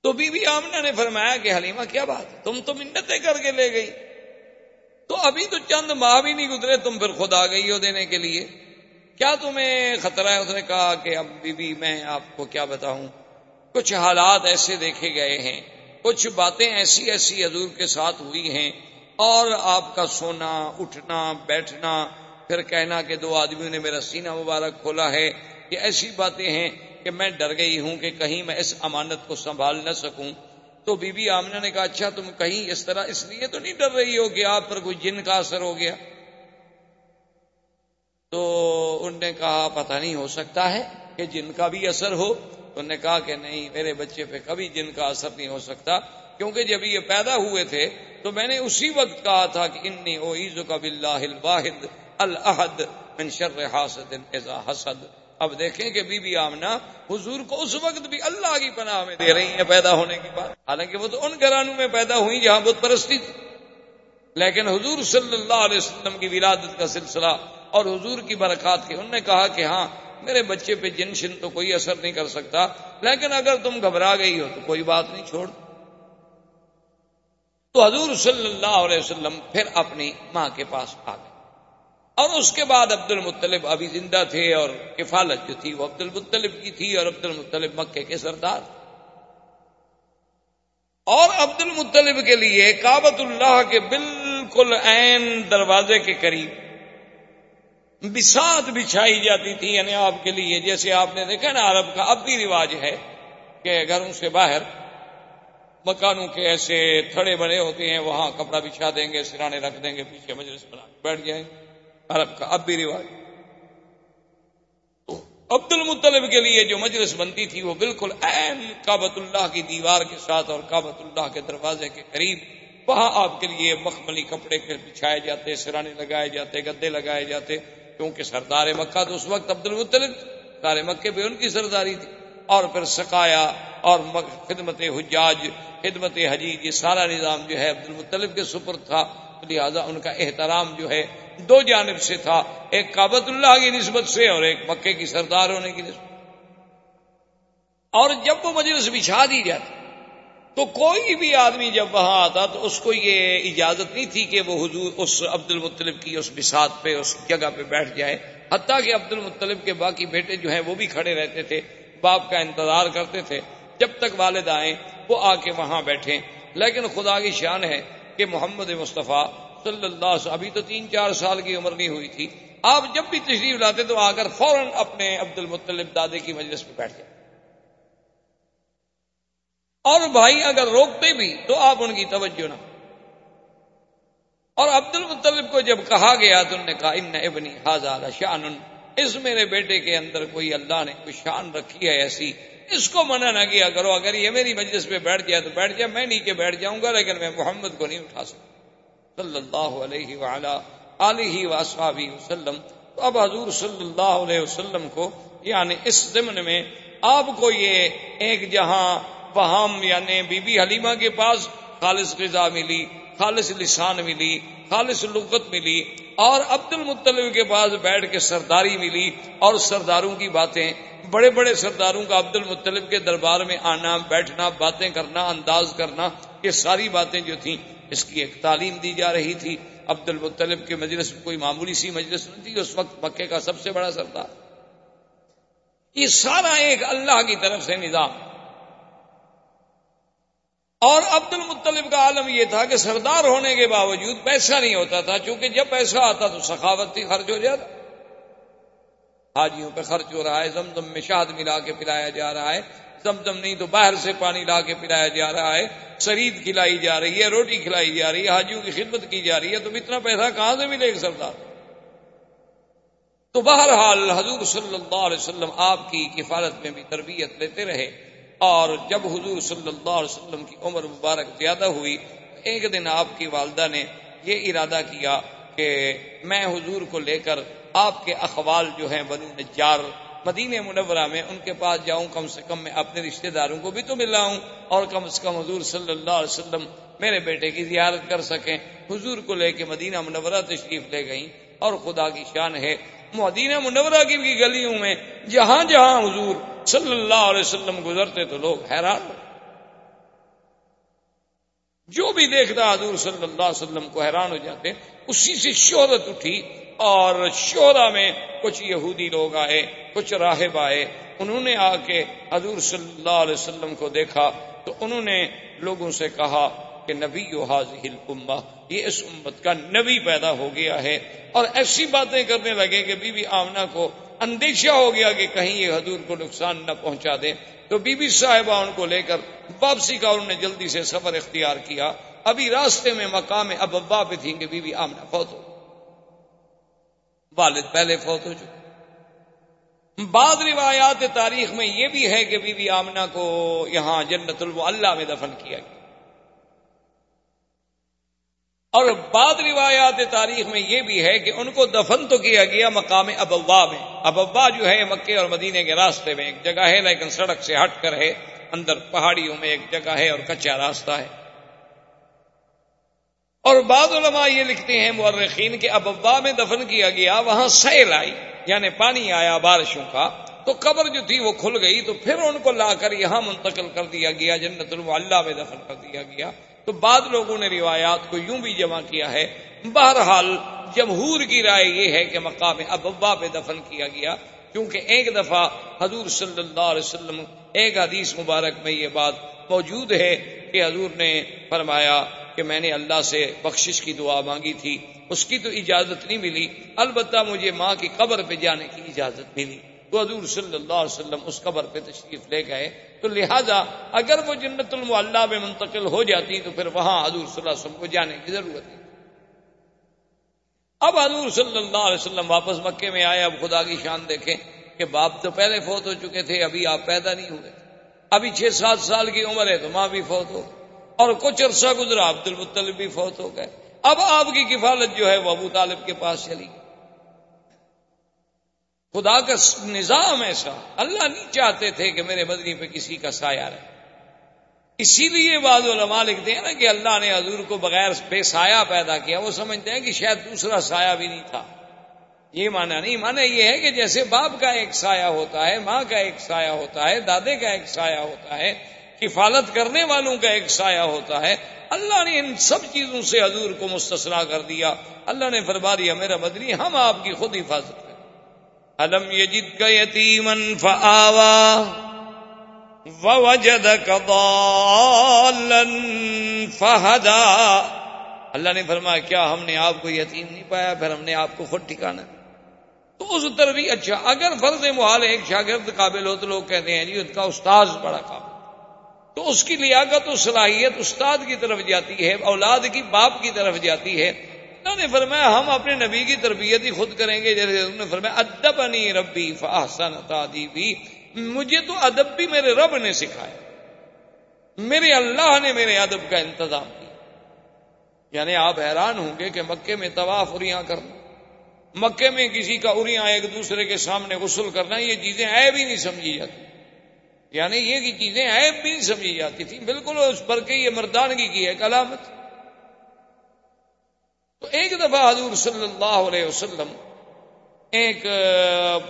تو بی بی آمنہ نے فرمایا کہ حلیمہ، کیا بات؟ تم تو منتیں کر کے لے گئی۔ تو ابھی تو چند ماہ بھی نہیں گزرے، تم پھر خود آ گئی ہو دینے کے لیے۔ کیا تمہیں خطرہ ہے؟ اس نے کہا کہ اب بی بی میں آپ کو کیا بتاؤں؟ کچھ حالات ایسے دیکھے گئے ہیں، کچھ باتیں ایسی ایسی حضور کے ساتھ ہوئی ہیں، اور آپ کا سونا، اٹھنا، بیٹھنا، پھر کہنا کہ دو آدمیوں نے میرا سینہ مبارک کھولا ہے، یہ ایسی باتیں ہیں کہ میں ڈر گئی ہوں کہ کہیں میں اس امانت کو سنبھال نہ سکوں۔ تو بی بی آمنہ نے کہا اچھا تم کہیں اس طرح اس لیے تو نہیں ڈر رہی ہو کہ آپ پر کوئی جن کا اثر ہو گیا؟ تو ان نے کہا، پتہ نہیں ہو سکتا ہے کہ جن کا بھی اثر ہو۔ تو نے کہا کہ نہیں، میرے بچے پہ کبھی جن کا اثر نہیں ہو سکتا، کیونکہ جب یہ پیدا ہوئے تھے تو میں نے اسی وقت کہا تھا کہ انی او عیز کا بلّہ الواحد الحد من شر حاسد اذا حسد۔ اب دیکھیں کہ بی بی آمنا حضور کو اس وقت بھی اللہ کی پناہ میں دے رہی ہیں پیدا ہونے کی بات۔ حالانکہ وہ تو ان گھرانوں میں پیدا ہوئی جہاں بت پرستی تھی۔ لیکن حضور صلی اللہ علیہ وسلم کی ولادت کا سلسلہ اور حضور کی برکات کے، انہوں نے کہا کہ ہاں میرے بچے پہ جن شن تو کوئی اثر نہیں کر سکتا، لیکن اگر تم گھبرا گئی ہو تو کوئی بات نہیں، چھوڑ تو حضور صلی اللہ علیہ وسلم پھر اپنی ماں کے پاس آ گئے۔ اور اس کے بعد عبد المطلب ابھی زندہ تھے اور کفالت جو تھی وہ عبد المطلب کی تھی اور عبد المطلب مکے کے سردار۔ اور عبد المطلب کے لیے کابت اللہ کے بالکل عین دروازے کے قریب بسات بچھائی جاتی تھی یعنی آپ کے لیے، جیسے آپ نے دیکھا نا، عرب کا اب بھی رواج ہے کہ گھروں سے باہر مکانوں کے ایسے تھڑے بنے ہوتے ہیں، وہاں کپڑا بچھا دیں گے، سرانے رکھ دیں گے، پیچھے مجلس بنا بیٹھ جائیں گے عرب کا اب بھی رواج تو عبد المطلب کے لیے جو مجلس بنتی تھی، وہ بالکل این کابت اللہ کی دیوار کے ساتھ اور کابت اللہ کے دروازے کے قریب، وہاں آپ کے لیے مخملی کپڑے کے بچھائے جاتے، سرانے لگائے جاتے، گدے لگائے جاتے۔ کیونکہ سردار مکہ تو اس وقت عبد المطلب سارے مکے پہ ان کی سرداری تھی۔ اور پھر سکایا اور خدمت حجاج، خدمت حجیج، یہ سارا نظام جو ہے عبد المطلب کے سپر تھا۔ لہٰذا ان کا احترام جو ہے دو جانب سے تھا، ایک کابت اللہ کی نسبت سے اور ایک مکے کی سردار ہونے کی نسبت۔ اور جب وہ مجلس بچھا دی جاتی تو کوئی بھی آدمی جب وہاں آتا تو اس کو یہ اجازت نہیں تھی کہ وہ حضور اس عبد المطلب کی اس بسات پہ اس جگہ پہ بیٹھ جائے۔ حتیٰ کہ عبد المطلب کے باقی بیٹے جو ہیں وہ بھی کھڑے رہتے تھے، باپ کا انتظار کرتے تھے۔ جب تک والد آئیں، وہ آ کے وہاں بیٹھے لیکن خدا کی شان ہے کہ محمد مصطفیٰ صلی اللہ سے ابھی تو تین چار سال کی عمر نہیں ہوئی تھی۔ آپ جب بھی تشریف لاتے تو آ کر فوراً اپنے عبد المطلب دادے کی مجلس پہ بیٹھ جائے اور بھائی اگر روکتے بھی تو آپ ان کی توجہ نہ اور عبد المطلب کو جب کہا گیا تو انہوں نے کہا، ان ابنی حاضر شان اس میرے بیٹے کے اندر کوئی اللہ نے کوئی شان رکھی ہے ایسی؟ اس کو منع نہ کیا کرو۔ اگر یہ میری مجلس پہ بیٹھ جائے تو بیٹھ جائے میں نیچے بیٹھ جاؤں گا، لیکن میں محمد کو نہیں اٹھا سکتا۔ صلی اللہ علیہ وعلا علیہ وصحابہ وسلم۔ تو اب حضور صلی اللہ علیہ وسلم کو یعنی اس ضمن میں آپ کو یہ ایک جہاں وہام یعنی بی بی حلیمہ کے پاس خالص غذا ملی، خالص لسان ملی، خالص لغت ملی، اور عبد المطلب کے پاس بیٹھ کے سرداری ملی، اور سرداروں کی باتیں، بڑے بڑے سرداروں کا عبد المطلب کے دربار میں آنا، بیٹھنا، باتیں کرنا، انداز کرنا، یہ ساری باتیں جو تھیں، اس کی ایک تعلیم دی جا رہی تھی۔ عبد المطلب کے مجلس میں کوئی معمولی سی مجلس نہیں تھی، اس وقت مکے کا سب سے بڑا سردار۔ یہ سارا ایک اللہ کی طرف سے نظام۔ اور عبد المطلب کا عالم یہ تھا کہ سردار ہونے کے باوجود پیسہ نہیں ہوتا تھا، چونکہ جب پیسہ آتا تو سخاوت خرچ ہو جاتا۔ حاجیوں پہ خرچ ہو رہا ہے، زمزم میں شاد ملا کے پلایا جا رہا ہے۔ زمزم نہیں تو باہر سے پانی لا کے پلایا جا رہا ہے۔ شرید کھلائی جا رہی ہے، روٹی کھلائی جا رہی ہے، حاجیوں کی خدمت کی جا رہی ہے۔ تو اتنا پیسہ کہاں سے ملے گا سردار؟ تو بہرحال حضور صلی اللہ علیہ وسلم آپ کی کفالت میں بھی تربیت لیتے رہے۔ اور جب حضور صلی اللہ علیہ وسلم کی عمر مبارک زیادہ ہوئی ایک دن آپ کی والدہ نے یہ ارادہ کیا کہ میں حضور کو لے کر آپ کے اخوال جو ہیں بنو نجار مدینہ منورہ میں ان کے پاس جاؤں، کم سے کم میں اپنے رشتہ داروں کو بھی تو ملا ہوں اور کم از کم حضور صلی اللہ علیہ وسلم میرے بیٹے کی زیارت کر سکیں۔ حضور کو لے کے مدینہ منورہ تشریف لے گئیں اور خدا کی شان ہے مدینہ منورہ کی بھی گلیوں میں جہاں جہاں حضور صلی اللہ علیہ وسلم گزرتے تو لوگ حیران جو بھی دیکھتا حضور صلی اللہ علیہ وسلم کو حیران ہو جاتے، اسی سے شہرت اٹھی اور شہرا میں کچھ یہودی لوگ آئے، کچھ راہب آئے۔ انہوں نے آ کے حضور صلی اللہ علیہ وسلم کو دیکھا تو انہوں نے لوگوں سے کہا کہ نبی حاضل امہ یہ اس امت کا نبی پیدا ہو گیا ہے اور ایسی باتیں کرنے لگے کہ بی بی آمنا کو اندیشہ ہو گیا کہ کہیں یہ حضور کو نقصان نہ پہنچا دے تو بی بی صاحبہ ان کو لے کر واپسی کا انہوں نے جلدی سے سفر اختیار کیا۔ ابھی راستے میں مقام اب ابا پہ تھیں کہ بی بی آمنا فوت ہو۔ والد پہلے فوت ہو چکے۔ بعض روایات تاریخ میں یہ بھی ہے کہ بی بی آمنا کو یہاں جنت اللہ میں دفن کیا گیا۔ اور بعض روایات تاریخ میں یہ بھی ہے کہ ان کو دفن تو کیا گیا مقام ابوا میں۔ ابوا جو ہے مکے اور مدینے کے راستے میں ایک جگہ ہے، لیکن سڑک سے ہٹ کر ہے۔ اندر پہاڑیوں میں ایک جگہ ہے اور کچا راستہ ہے۔ اور بعض علماء یہ لکھتے ہیں، مورخین کے ابوا میں دفن کیا گیا، وہاں سیل آئی یعنی پانی آیا بارشوں کا۔ تو قبر جو تھی وہ کھل گئی، تو پھر ان کو لا کر یہاں منتقل کر دیا گیا، جنت اللہ میں دفن کر دیا گیا۔ تو بعد لوگوں نے روایات کو یوں بھی جمع کیا ہے، بہرحال جمہور کی رائے یہ ہے کہ مقام ابا پہ دفن کیا گیا، کیونکہ ایک دفعہ حضور صلی اللہ علیہ وسلم، ایک حدیث مبارک میں یہ بات موجود ہے کہ حضور نے فرمایا کہ میں نے اللہ سے بخشش کی دعا مانگی تھی، اس کی تو اجازت نہیں ملی، البتہ مجھے ماں کی قبر پہ جانے کی اجازت ملی۔ تو حضور صلی اللہ علیہ وسلم اس قبر پہ تشریف لے گئے۔ تو لہذا اگر وہ جنت المعلہ میں منتقل ہو جاتی تو پھر وہاں حضور صلی اللہ علیہ وسلم کو جانے کی ضرورت نہیں اب حضور صلی اللہ علیہ وسلم واپس مکے میں آئے۔ اب خدا کی شان دیکھیں کہ باپ تو پہلے فوت ہو چکے تھے، ابھی آپ پیدا نہیں ہوئے۔ ابھی چھ سات سال کی عمر ہے تو ماں بھی فوت ہو۔ اور کچھ عرصہ گزرا عبد المطلب بھی فوت ہو گئے۔ اب آپ کی کفالت جو ہے وہ ابو طالب کے پاس چلی۔ گئی خدا کا نظام ایسا، اللہ نہیں چاہتے تھے کہ میرے بدنی پہ کسی کا سایہ رہے۔ اسی لیے بعض علماء لکھتے ہیں نا کہ اللہ نے حضور کو بغیر بے سایہ پیدا کیا، وہ سمجھتے ہیں کہ شاید دوسرا سایہ بھی نہیں تھا۔ یہ مانا نہیں مانا یہ ہے کہ جیسے باپ کا ایک سایہ ہوتا ہے، ماں کا ایک سایہ ہوتا ہے، دادے کا ایک سایہ ہوتا ہے، کفالت کرنے والوں کا ایک سایہ ہوتا ہے، اللہ نے ان سب چیزوں سے حضور کو مستثنا کر دیا۔ اللہ نے فرما دیا، میرا بدنی ہم آپ کی خود حفاظت۔ الم یجد کا یتیمن فآوا ووجدک ضالا فہدا اللہ نے فرمایا، کیا ہم نے آپ کو یتیم نہیں پایا؟ پھر ہم نے آپ کو خود ٹھکانا۔ تو اس طرح بھی اچھا اگر فرض محال ایک شاگرد قابل ہو تو لوگ کہتے ہیں جی ان کا استاذ بڑا قابل تو اس کی لیاقت و صلاحیت استاد کی طرف جاتی ہے، اولاد کی باپ کی طرف جاتی ہے۔ نے فرمایا، ہم اپنے نبی کی تربیت ہی خود کریں گے۔ جیسے انہوں نے فرمایا ادب انی ربی فاحسن تعدیبی مجھے تو ادب بھی میرے رب نے سکھایا۔ میرے اللہ نے میرے ادب کا انتظام کیا۔ یعنی آپ حیران ہوں گے کہ مکے میں طواف اریاں کرنا، مکے میں کسی کا اریاں ایک دوسرے کے سامنے غسل کرنا، یہ چیزیں عیب ہی نہیں سمجھی جاتی۔ یعنی یہ کی چیزیں عیب بھی نہیں سمجھی جاتی تھی بالکل اس پر کے یہ مردانگی کی ہے علامت تو ایک دفعہ حضور صلی اللہ علیہ وسلم ایک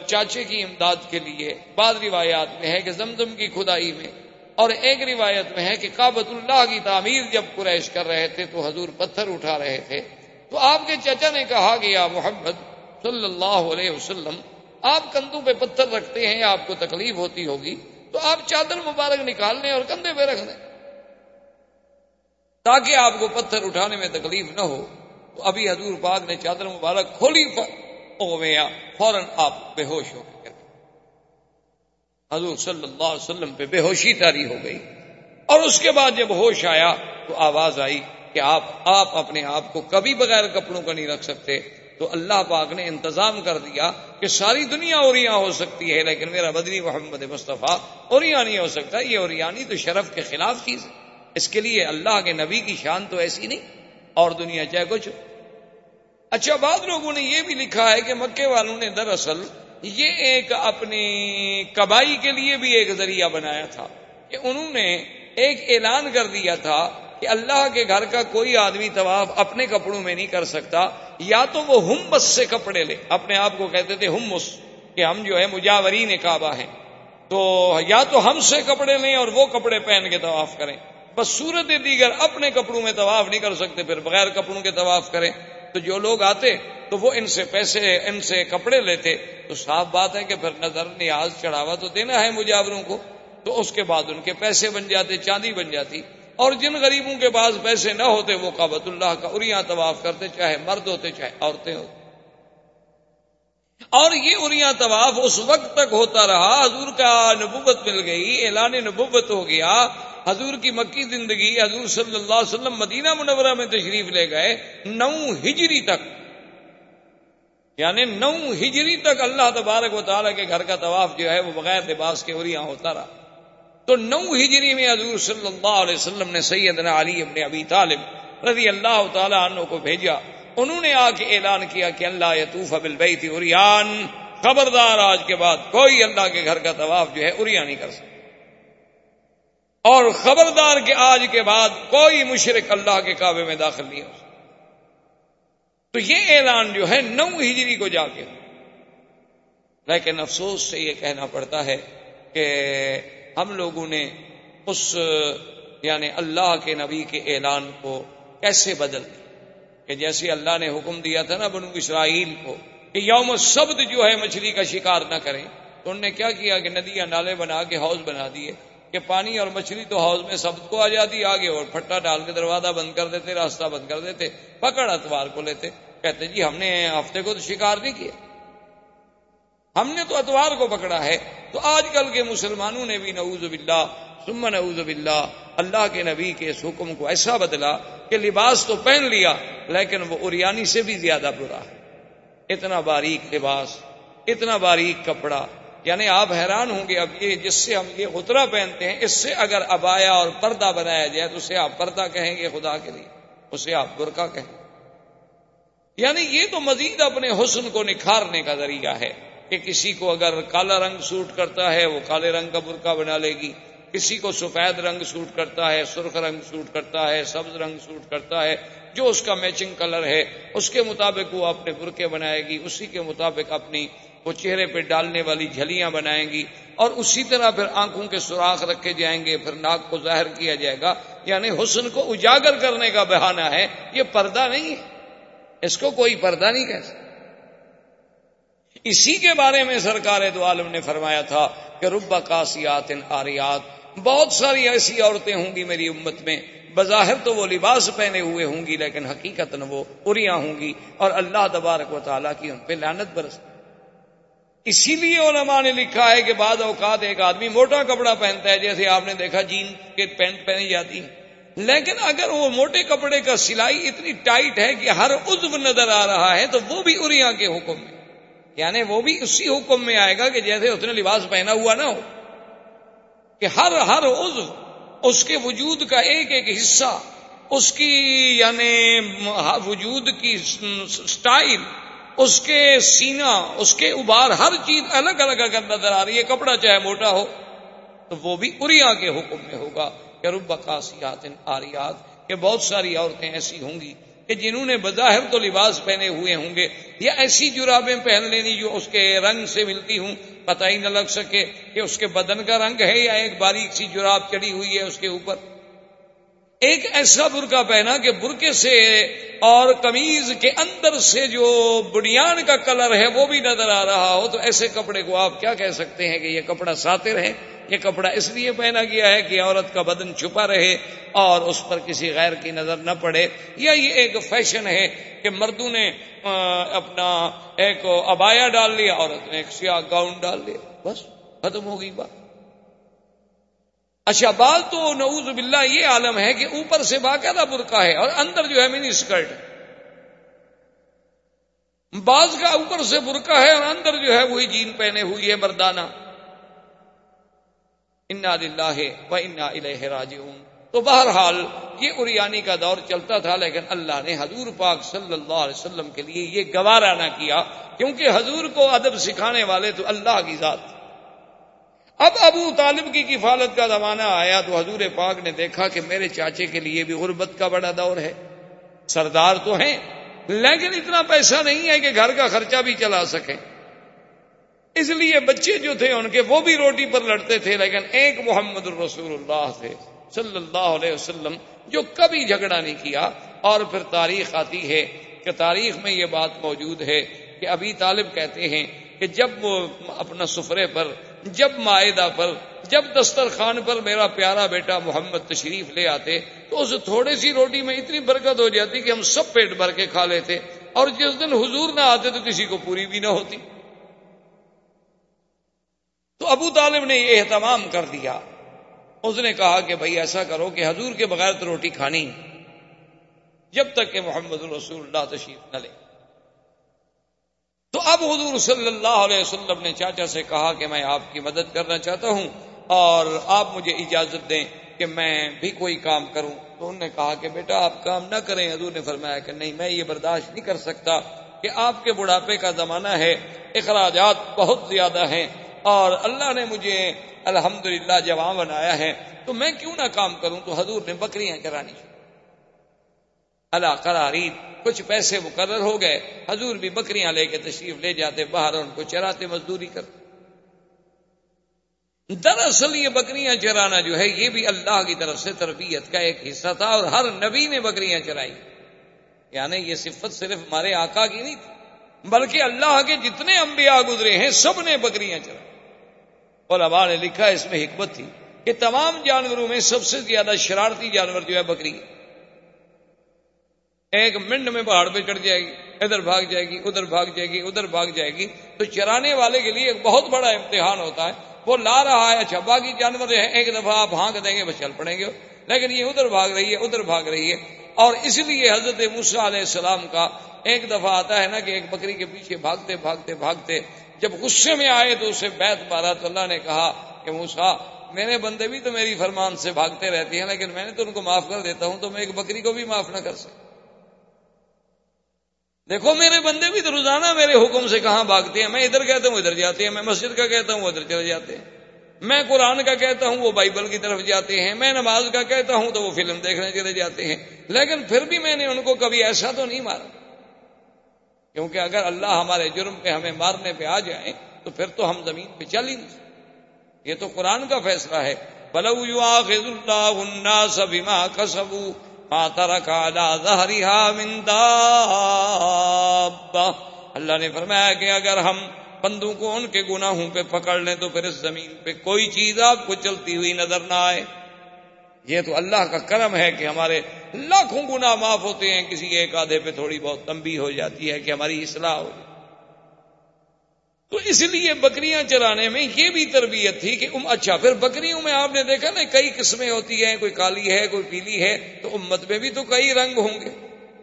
چاچے کی امداد کے لیے بعض روایات میں ہے کہ زمزم کی کھدائی میں، اور ایک روایت میں ہے کہ کابت اللہ کی تعمیر جب قریش کر رہے تھے تو حضور پتھر اٹھا رہے تھے۔ تو آپ کے چچا نے کہا گیا محمد صلی اللہ علیہ وسلم، آپ کندھوں پہ پتھر رکھتے ہیں، آپ کو تکلیف ہوتی ہوگی، تو آپ چادر مبارک نکال لیں اور کندھے پہ رکھ دیں تاکہ آپ کو پتھر اٹھانے میں تکلیف نہ ہو۔ تو ابھی حضور پاک نے چادر مبارک کھولی فوراً آپ بے ہوش ہو گئے۔ حضور صلی اللہ علیہ وسلم پہ بے ہوشی تاری ہو گئی۔ اور اس کے بعد جب ہوش آیا تو آواز آئی کہ آپ آپ اپنے آپ کو کبھی بغیر کپڑوں کا نہیں رکھ سکتے۔ تو اللہ پاک نے انتظام کر دیا کہ ساری دنیا اوریاں ہو سکتی ہے، لیکن میرا بدنی محمد مصطفیٰ اوریاں نہیں ہو سکتا۔ یہ اوریانی تو شرف کے خلاف چیز ہے۔ اس کے لیے اللہ کے نبی کی شان تو ایسی نہیں۔ اور دنیا چاہے کچھ اچھا بعض لوگوں نے یہ بھی لکھا ہے کہ مکے والوں نے دراصل یہ ایک اپنی کبائی کے لیے بھی ایک ذریعہ بنایا تھا کہ انہوں نے ایک اعلان کر دیا تھا کہ اللہ کے گھر کا کوئی آدمی طواف اپنے کپڑوں میں نہیں کر سکتا، یا تو وہ ہمس سے کپڑے لے۔ اپنے آپ کو کہتے تھے ہمس کہ ہم جو ہے مجاورین کعبہ ہیں۔ تو یا تو ہم سے کپڑے لیں اور وہ کپڑے پہن کے طواف کریں۔ بس صورت دیگر اپنے کپڑوں میں طواف نہیں کر سکتے، پھر بغیر کپڑوں کے طواف کریں۔ تو جو لوگ آتے تو وہ ان سے پیسے، ان سے کپڑے لیتے۔ تو صاف بات ہے کہ پھر نظر نیاز چڑھاوا تو دینا ہے مجاوروں کو۔ تو اس کے بعد ان کے پیسے بن جاتے، چاندی بن جاتی۔ اور جن غریبوں کے پاس پیسے نہ ہوتے وہ کابت اللہ کا اریاں طواف کرتے، چاہے مرد ہوتے، چاہے عورتیں ہوتے۔ اور یہ اریاں طواف اس وقت تک ہوتا رہا، حضور کا نبوت مل گئی، اعلان نبوت ہو گیا حضور کی مکی زندگی، حضور صلی اللہ علیہ وسلم مدینہ منورہ میں تشریف لے گئے، نو ہجری تک۔ یعنی نو ہجری تک اللہ تبارک و تعالیٰ کے گھر کا طواف جو ہے وہ بغیر لباس کے اوریاں ہوتا رہا۔ تو نو ہجری میں حضور صلی اللہ علیہ وسلم نے سیدنا علی ابن ابی طالب رضی اللہ تعالیٰ عنہ کو بھیجا۔ انہوں نے آ کے اعلان کیا کہ اللہ یتوف بالبیت اریان خبردار آج کے بعد کوئی اللہ کے گھر کا طواف جو ہے اریا نہیں کر سکتا۔ اور خبردار کے آج کے بعد کوئی مشرق اللہ کے کعبے میں داخل نہیں ہو۔ تو یہ اعلان جو ہے نو ہجری کو جا کے۔ لیکن افسوس سے یہ کہنا پڑتا ہے کہ ہم لوگوں نے اس یعنی اللہ کے نبی کے اعلان کو کیسے بدل دیا؟ کہ جیسے اللہ نے حکم دیا تھا نا بنو اسرائیل کو کہ یوم سبد جو ہے مچھلی کا شکار نہ کریں، تو انہوں نے کیا کیا کہ ندیاں نالے بنا کے حوض بنا دیے۔ کہ پانی اور مچھلی تو حوض میں سبد کو آ جاتی، آگے اور پھٹا ڈال کے دروازہ بند کر دیتے، راستہ بند کر دیتے، پکڑ اتوار کو لیتے۔ کہتے جی ہم نے ہفتے کو تو شکار نہیں کیا ہم نے تو اتوار کو پکڑا ہے۔ تو آج کل کے مسلمانوں نے بھی نعوذ باللہ، ثم نعوذ باللہ، اللہ کے نبی کے اس حکم کو ایسا بدلا کہ لباس تو پہن لیا، لیکن وہ اریانی سے بھی زیادہ برا ہے۔ اتنا باریک لباس، اتنا باریک کپڑا یعنی آپ حیران ہوں گے اب یہ جس سے ہم یہ اترا پہنتے ہیں، اس سے اگر ابایا اور پردہ بنایا جائے تو اسے آپ پردہ کہیں گے خدا کے لیے، اسے آپ برقع کہیں یعنی یہ تو مزید اپنے حسن کو نکھارنے کا ذریعہ ہے کہ کسی کو اگر کالا رنگ سوٹ کرتا ہے، وہ کالے رنگ کا برقع بنا لے گی۔ کسی کو سفید رنگ سوٹ کرتا ہے، سرخ رنگ سوٹ کرتا ہے، سبز رنگ سوٹ کرتا ہے، جو اس کا میچنگ کلر ہے، اس کے مطابق وہ اپنے برقے بنائے گی، اسی کے مطابق اپنی وہ چہرے پہ ڈالنے والی جھلیاں بنائیں گی اور اسی طرح پھر آنکھوں کے سوراخ رکھے جائیں گے، پھر ناک کو ظاہر کیا جائے گا۔ یعنی حسن کو اجاگر کرنے کا بہانہ ہے۔ یہ پردہ نہیں ہے۔ اس کو کوئی پردہ نہیں کہہ سکتا۔ اسی کے بارے میں سرکار دو عالم نے فرمایا تھا کہ ربا کاسیات آریات، بہت ساری ایسی عورتیں ہوں گی میری امت میں۔ بظاہر تو وہ لباس پہنے ہوئے ہوں گی، لیکن حقیقت وہ اریا ہوں گی اور اللہ تبارک و تعالیٰ کی ان پہ لانت برس۔ اسی لیے علماء نے لکھا ہے کہ بعض اوقات ایک آدمی موٹا کپڑا پہنتا ہے، جیسے آپ نے دیکھا جین کے پینٹ پہنی جاتی ہے لیکن اگر وہ موٹے کپڑے کا سلائی اتنی ٹائٹ ہے کہ ہر عزو نظر آ رہا ہے، تو وہ بھی اریا کے حکم میں۔ یعنی وہ بھی اسی حکم میں آئے گا کہ جیسے اس نے لباس پہنا ہوا نہ ہو، کہ ہر ہر عضو اس کے وجود کا ایک ایک حصہ، اس کی یعنی وجود کی سٹائل اس کے سینا اس کے ابار، ہر چیز الگ الگ اگر نظر آ رہی ہے، کپڑا چاہے موٹا ہو، تو وہ بھی اریا کے حکم میں ہوگا کہ رب کاسیات آریات، کہ بہت ساری عورتیں ایسی ہوں گی کہ جنہوں نے بظاہر تو لباس پہنے ہوئے ہوں گے، یا ایسی جرابیں پہن لینی جو اس کے رنگ سے ملتی ہوں، پتہ ہی نہ لگ سکے کہ اس کے بدن کا رنگ ہے یا ایک باریک سی جراب چڑی ہوئی ہے اس کے اوپر۔ ایک ایسا برقع پہنا کہ برقے سے اور کمیز کے اندر سے جو بنیاد کا کلر ہے وہ بھی نظر آ رہا ہو، تو ایسے کپڑے کو آپ کیا کہہ سکتے ہیں کہ یہ کپڑا ساتر ہے؟ یہ کپڑا اس لیے پہنا گیا ہے کہ عورت کا بدن چھپا رہے اور اس پر کسی غیر کی نظر نہ پڑے۔ یا یہ ایک فیشن ہے کہ مردوں نے اپنا ایک ابایا ڈال لیا، عورت نے ایک سیاہ گاؤن ڈال لیا، بس ختم ہو گئی بات۔ اچھا بال تو نعوذ باللہ یہ عالم ہے کہ اوپر سے باقاعدہ برقع ہے اور اندر جو ہے منی اسکرٹ ہے بعض کا اوپر سے برقع ہے اور اندر جو ہے وہی جین پہنے ہوئی ہے مردانہ۔ انا دلہ و انا الہ راجعون۔ تو بہرحال یہ اریانی کا دور چلتا تھا، لیکن اللہ نے حضور پاک صلی اللہ علیہ وسلم کے لیے یہ گوارا نہ کیا، کیونکہ حضور کو ادب سکھانے والے تو اللہ کی ذات۔ اب ابو طالب کی کفالت کا زمانہ آیا تو حضور پاک نے دیکھا کہ میرے چاچے کے لیے بھی غربت کا بڑا دور ہے۔ سردار تو ہیں، لیکن اتنا پیسہ نہیں ہے کہ گھر کا خرچہ بھی چلا سکیں۔ اس لیے بچے جو تھے ان کے، وہ بھی روٹی پر لڑتے تھے، لیکن ایک محمد الرسول اللہ تھے، صلی اللہ علیہ وسلم، جو کبھی جھگڑا نہیں کیا۔ اور پھر تاریخ آتی ہے کہ تاریخ میں یہ بات موجود ہے کہ ابھی طالب کہتے ہیں کہ جب وہ اپنا سفرے پر، جب معاہدہ پر، جب دسترخوان پر میرا پیارا بیٹا محمد تشریف لے آتے، تو اس تھوڑی سی روٹی میں اتنی برکت ہو جاتی کہ ہم سب پیٹ بھر کے کھا لیتے۔ اور جس دن حضور نہ آتے تو کسی کو پوری بھی نہ ہوتی۔ تو ابو طالب نے یہ اہتمام کر دیا۔ اس نے کہا کہ بھائی ایسا کرو کہ حضور کے بغیر تو روٹی کھانی۔ جب تک کہ محمد الرسول اللہ تشریف نہ لے۔ تو اب حضور صلی اللہ علیہ وسلم نے چاچا سے کہا کہ میں آپ کی مدد کرنا چاہتا ہوں اور آپ مجھے اجازت دیں کہ میں بھی کوئی کام کروں۔ تو انہوں نے کہا کہ بیٹا آپ کام نہ کریں۔ حضور نے فرمایا کہ نہیں، میں یہ برداشت نہیں کر سکتا کہ آپ کے بڑھاپے کا زمانہ ہے، اخراجات بہت زیادہ ہیں اور اللہ نے مجھے الحمد للہ جوان بنایا ہے، تو میں کیوں نہ کام کروں؟ تو حضور نے بکریاں کرانی اللہ قراری کچھ پیسے مقرر ہو گئے۔ حضور بھی بکریاں لے کے تشریف لے جاتے، باہر ان کو چراتے، مزدوری کرتے۔ دراصل یہ بکریاں چرانا جو ہے، یہ بھی اللہ کی طرف سے تربیت کا ایک حصہ تھا اور ہر نبی نے بکریاں چرائی۔ یعنی یہ صفت صرف ہمارے آقا کی نہیں تھی، بلکہ اللہ کے جتنے انبیاء گزرے ہیں، سب نے بکریاں چرائی۔ اور ابا نے لکھا، اس میں حکمت تھی کہ تمام جانوروں میں سب سے زیادہ شرارتی جانور جو ہے، بکری ایک منٹ میں پہاڑ پہ چڑھ جائے گی، ادھر بھاگ جائے گی، ادھر بھاگ جائے گی، ادھر بھاگ جائے گی۔ تو چرانے والے کے لیے ایک بہت بڑا امتحان ہوتا ہے۔ وہ لا رہا ہے اچھا باقی جانور ہے ایک دفعہ آپ ہانک دیں گے، بس چل پڑیں گے۔ لیکن یہ ادھر بھاگ رہی ہے، ادھر بھاگ رہی ہے۔ اور اس لیے حضرت موسا علیہ السلام کا ایک دفعہ آتا ہے نا کہ ایک بکری کے پیچھے بھاگتے بھاگتے بھاگتے۔ جب غصے میں آئے تو اسے بیت مارا تو اللہ نے کہا کہ موسا میرے بندے بھی تو میری فرمان سے بھاگتے رہتی ہیں، لیکن میں نے تو ان کو معاف کر دیتا ہوں، تو میں ایک بکری کو بھی معاف نہ کر سکتا۔ دیکھو، میرے بندے بھی تو روزانہ میرے حکم سے کہاں بھاگتے ہیں؟ میں ادھر کہتا ہوں، ادھر جاتے ہیں، میں مسجد کا کہتا ہوں، ادھر چلے جاتے ہیں۔ میں قرآن کا کہتا ہوں، وہ بائبل کی طرف جاتے ہیں۔ میں نماز کا کہتا ہوں تو وہ فلم دیکھنے چلے جاتے ہیں۔ لیکن پھر بھی میں نے ان کو کبھی ایسا تو نہیں مارا۔ کیونکہ اگر اللہ ہمارے جرم پہ ہمیں مارنے پہ آ جائیں تو پھر تو ہم زمین پہ چل ہی نہیں یہ تو قرآن کا فیصلہ ہے۔ بلو اللہ سبھی ماں کسبو اللہ نے فرمایا کہ اگر ہم بندوں کو ان کے گناہوں پہ پکڑ لیں تو پھر اس زمین پہ کوئی چیز آپ کو چلتی ہوئی نظر نہ آئے۔ یہ تو اللہ کا کرم ہے کہ ہمارے لاکھوں گنا معاف ہوتے ہیں، کسی ایک آدھے پہ تھوڑی بہت تمبی ہو جاتی ہے کہ ہماری اصلاح ہو۔ جائے تو اس لیے بکریاں چلانے میں یہ بھی تربیت تھی کہ اچھا پھر بکریوں میں آپ نے دیکھا نا، کئی قسمیں ہوتی ہیں، کوئی کالی ہے، کوئی پیلی ہے، تو امت میں بھی تو کئی رنگ ہوں گے۔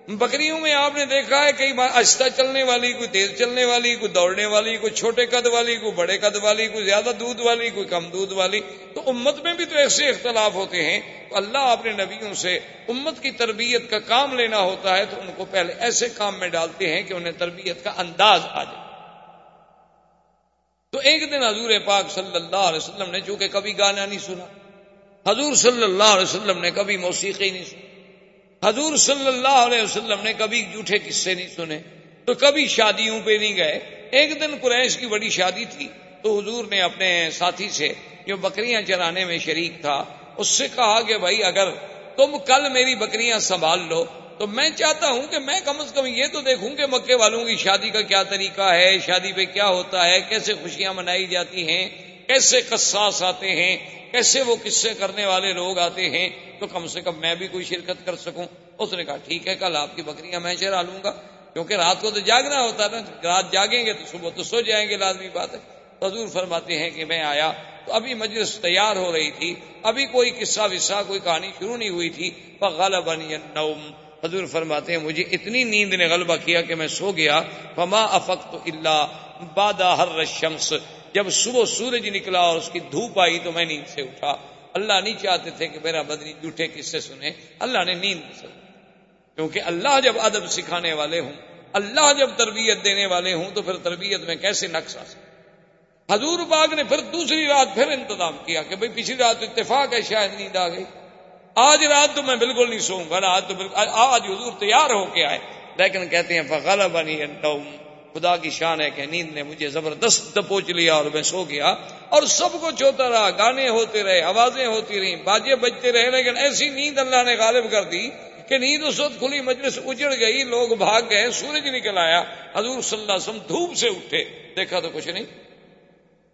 بکریوں میں آپ نے دیکھا ہے، کئی بار آہستہ چلنے والی، کوئی تیز چلنے والی، کوئی دوڑنے والی، کوئی چھوٹے قد والی، کوئی بڑے قد والی، کوئی زیادہ دودھ والی، کوئی کم دودھ والی۔ تو امت میں بھی تو ایسے اختلاف ہوتے ہیں۔ تو اللہ اپنے نبیوں سے امت کی تربیت کا کام لینا ہوتا ہے، تو ان کو پہلے ایسے کام میں ڈالتے ہیں کہ انہیں تربیت کا انداز آ جائے۔ تو ایک دن حضور پاک صلی اللہ علیہ وسلم نے چونکہ کبھی گانا نہیں سنا، حضور صلی اللہ علیہ وسلم نے کبھی موسیقی نہیں سنی حضور صلی اللہ علیہ وسلم نے کبھی جھوٹے قصے نہیں سنے، تو کبھی شادیوں پہ نہیں گئے۔ ایک دن قریش کی بڑی شادی تھی، تو حضور نے اپنے ساتھی سے جو بکریاں چرانے میں شریک تھا، اس سے کہا کہ بھائی اگر تم کل میری بکریاں سنبھال لو تو میں چاہتا ہوں کہ میں کم از کم یہ تو دیکھوں کہ مکے والوں کی شادی کا کیا طریقہ ہے، شادی پہ کیا ہوتا ہے، کیسے خوشیاں منائی جاتی ہیں، کیسے قصاص آتے ہیں، کیسے وہ قصے کرنے والے لوگ آتے ہیں، تو کم سے کم میں بھی کوئی شرکت کر سکوں۔ اس نے کہا، ٹھیک ہے، کل آپ کی بکریاں میں چرا لوں گا۔ کیونکہ رات کو تو جاگنا ہوتا ہے نا، رات جاگیں گے تو صبح تو سو جائیں گے، لازمی بات ہے۔ حضور فرماتے ہیں کہ میں آیا تو ابھی مجلس تیار ہو رہی تھی۔ ابھی کوئی قصہ وسا کوئی کہانی شروع نہیں ہوئی تھی۔ غلط النوم۔ حضور فرماتے ہیں، مجھے اتنی نیند نے غلبہ کیا کہ میں سو گیا۔ فما افق اللہ بادا ہر شمس جب صبح سورج نکلا اور اس کی دھوپ آئی تو میں نیند سے اٹھا۔ اللہ نہیں چاہتے تھے کہ میرا بدنی جھوٹے کس سے سنے اللہ نے نیند سے کیونکہ اللہ جب ادب سکھانے والے ہوں، اللہ جب تربیت دینے والے ہوں تو پھر تربیت میں کیسے نقص آ سکے حضور باغ نے پھر دوسری رات پھر انتظام کیا کہ بھئی پچھلی رات اتفاق ہے، شاید نیند آ گئی۔ آج رات تو میں بالکل نہیں سوؤں گا آج تو آج حضور تیار ہو کے آئے۔ لیکن کہتے ہیں فغل بنی خدا کی شان ہے کہ نیند نے مجھے زبردست دپوچ لیا اور میں سو گیا۔ اور سب کو چوتا رہا، گانے ہوتے رہے، آوازیں ہوتی رہی باجے بجتے رہے۔ لیکن ایسی نیند اللہ نے غالب کر دی کہ نیند اس وقت کھلی، مجلس اجڑ گئی، لوگ بھاگ گئے، سورج نکل آیا۔ حضور صلی اللہ علیہ وسلم دھوپ سے اٹھے۔ دیکھا تو کچھ نہیں۔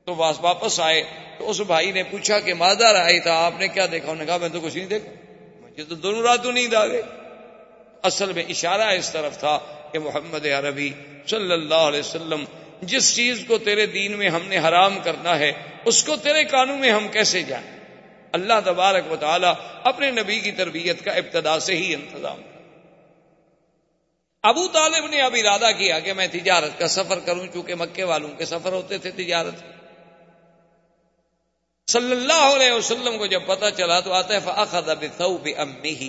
تو واپس آئے تو اس بھائی نے پوچھا کہ مادہ آئی تھا، آپ نے کیا دیکھا؟ انہوں نے کہا، میں تو کچھ نہیں دیکھا۔ مجھے تو دونوں راتوں نیند آ گئی اصل میں اشارہ اس طرف تھا کہ محمد عربی صلی اللہ علیہ وسلم، جس چیز کو تیرے دین میں ہم نے حرام کرنا ہے، اس کو تیرے قانون میں ہم کیسے جائیں اللہ تبارک و تعالی اپنے نبی کی تربیت کا ابتدا سے ہی انتظام ابو طالب نے اب ارادہ کیا کہ میں تجارت کا سفر کروں، چونکہ مکے والوں کے سفر ہوتے تھے تجارت۔ صلی اللہ علیہ وسلم کو جب پتا چلا تو آتا ہے فاخذ بثوب امه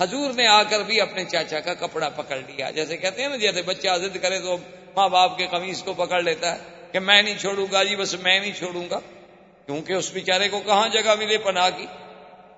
حضور نے آ کر بھی اپنے چاچا کا کپڑا پکڑ لیا۔ جیسے کہتے ہیں نا، جیسے بچہ ضد کرے تو ماں باپ کے قمیص کو پکڑ لیتا ہے کہ میں نہیں چھوڑوں گا جی بس میں نہیں چھوڑوں گا۔ کیونکہ اس بیچارے کو کہاں جگہ ملے پناہ کی؟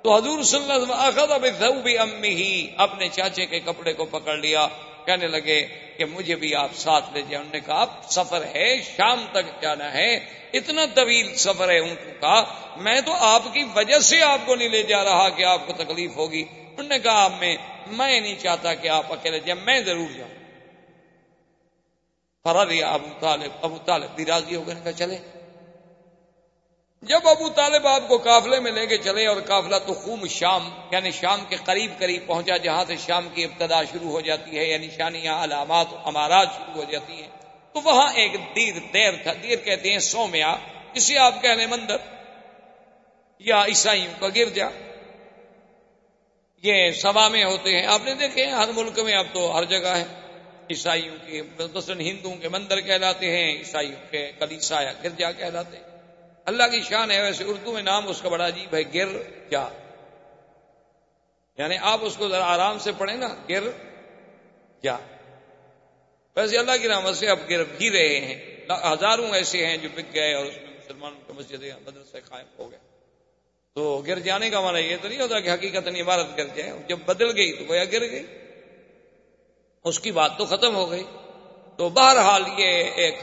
تو حضور صلی اللہ علیہ وسلم بھی امی ہی اپنے چاچے کے کپڑے کو پکڑ لیا۔ کہنے لگے کہ مجھے بھی آپ ساتھ لے جائیں۔ انہوں نے کہا سفر ہے، شام تک جانا ہے، اتنا طویل سفر ہے اونٹوں کا۔ میں تو آپ کی وجہ سے آپ کو نہیں لے جا رہا کہ آپ کو تکلیف ہوگی۔ انہوں نے کہا آپ میں میں نہیں چاہتا کہ آپ اکیلے جائیں، میں ضرور جاؤں۔ فرا ابو طالب ابو طالب بھی راضی ہو گئے کہا چلے جب ابو طالب آپ کو قافلے میں لے کے چلے اور قافلہ تو خوب شام یعنی شام کے قریب قریب پہنچا، جہاں سے شام کی ابتدا شروع ہو جاتی ہے یعنی یا نشانیاں علامات امارات شروع ہو جاتی ہیں۔ تو وہاں ایک دیر دیر تھا، دیر کہتے ہیں سومیا جسے آپ کہہ لیں مندر، یا عیسائیوں کا گرجا یہ سوا میں ہوتے ہیں۔ آپ نے دیکھے ہر ملک میں اب تو ہر جگہ ہے۔ عیسائیوں کے مثلاً ہندوؤں کے مندر کہلاتے ہیں، عیسائیوں کے کلیسا یا گرجا کہلاتے ہیں۔ اللہ کی شان ہے، ویسے اردو میں نام اس کا بڑا عجیب ہے، گر کیا۔ یعنی آپ اس کو ذرا آرام سے پڑھیں نا، گر کیا۔ ویسے اللہ کی رحمت سے اب گر بھی رہے ہیں۔ ہزاروں ایسے ہیں جو بک گئے اور اس میں مسلمانوں کی مسجدیں مدرسے قائم ہو گئے۔ تو گر جانے کا مانا یہ تو نہیں ہوتا کہ حقیقت عبارت گر جائے، جب بدل گئی تو گویا گر گئی۔ اس کی بات تو ختم ہو گئی۔ تو بہرحال یہ ایک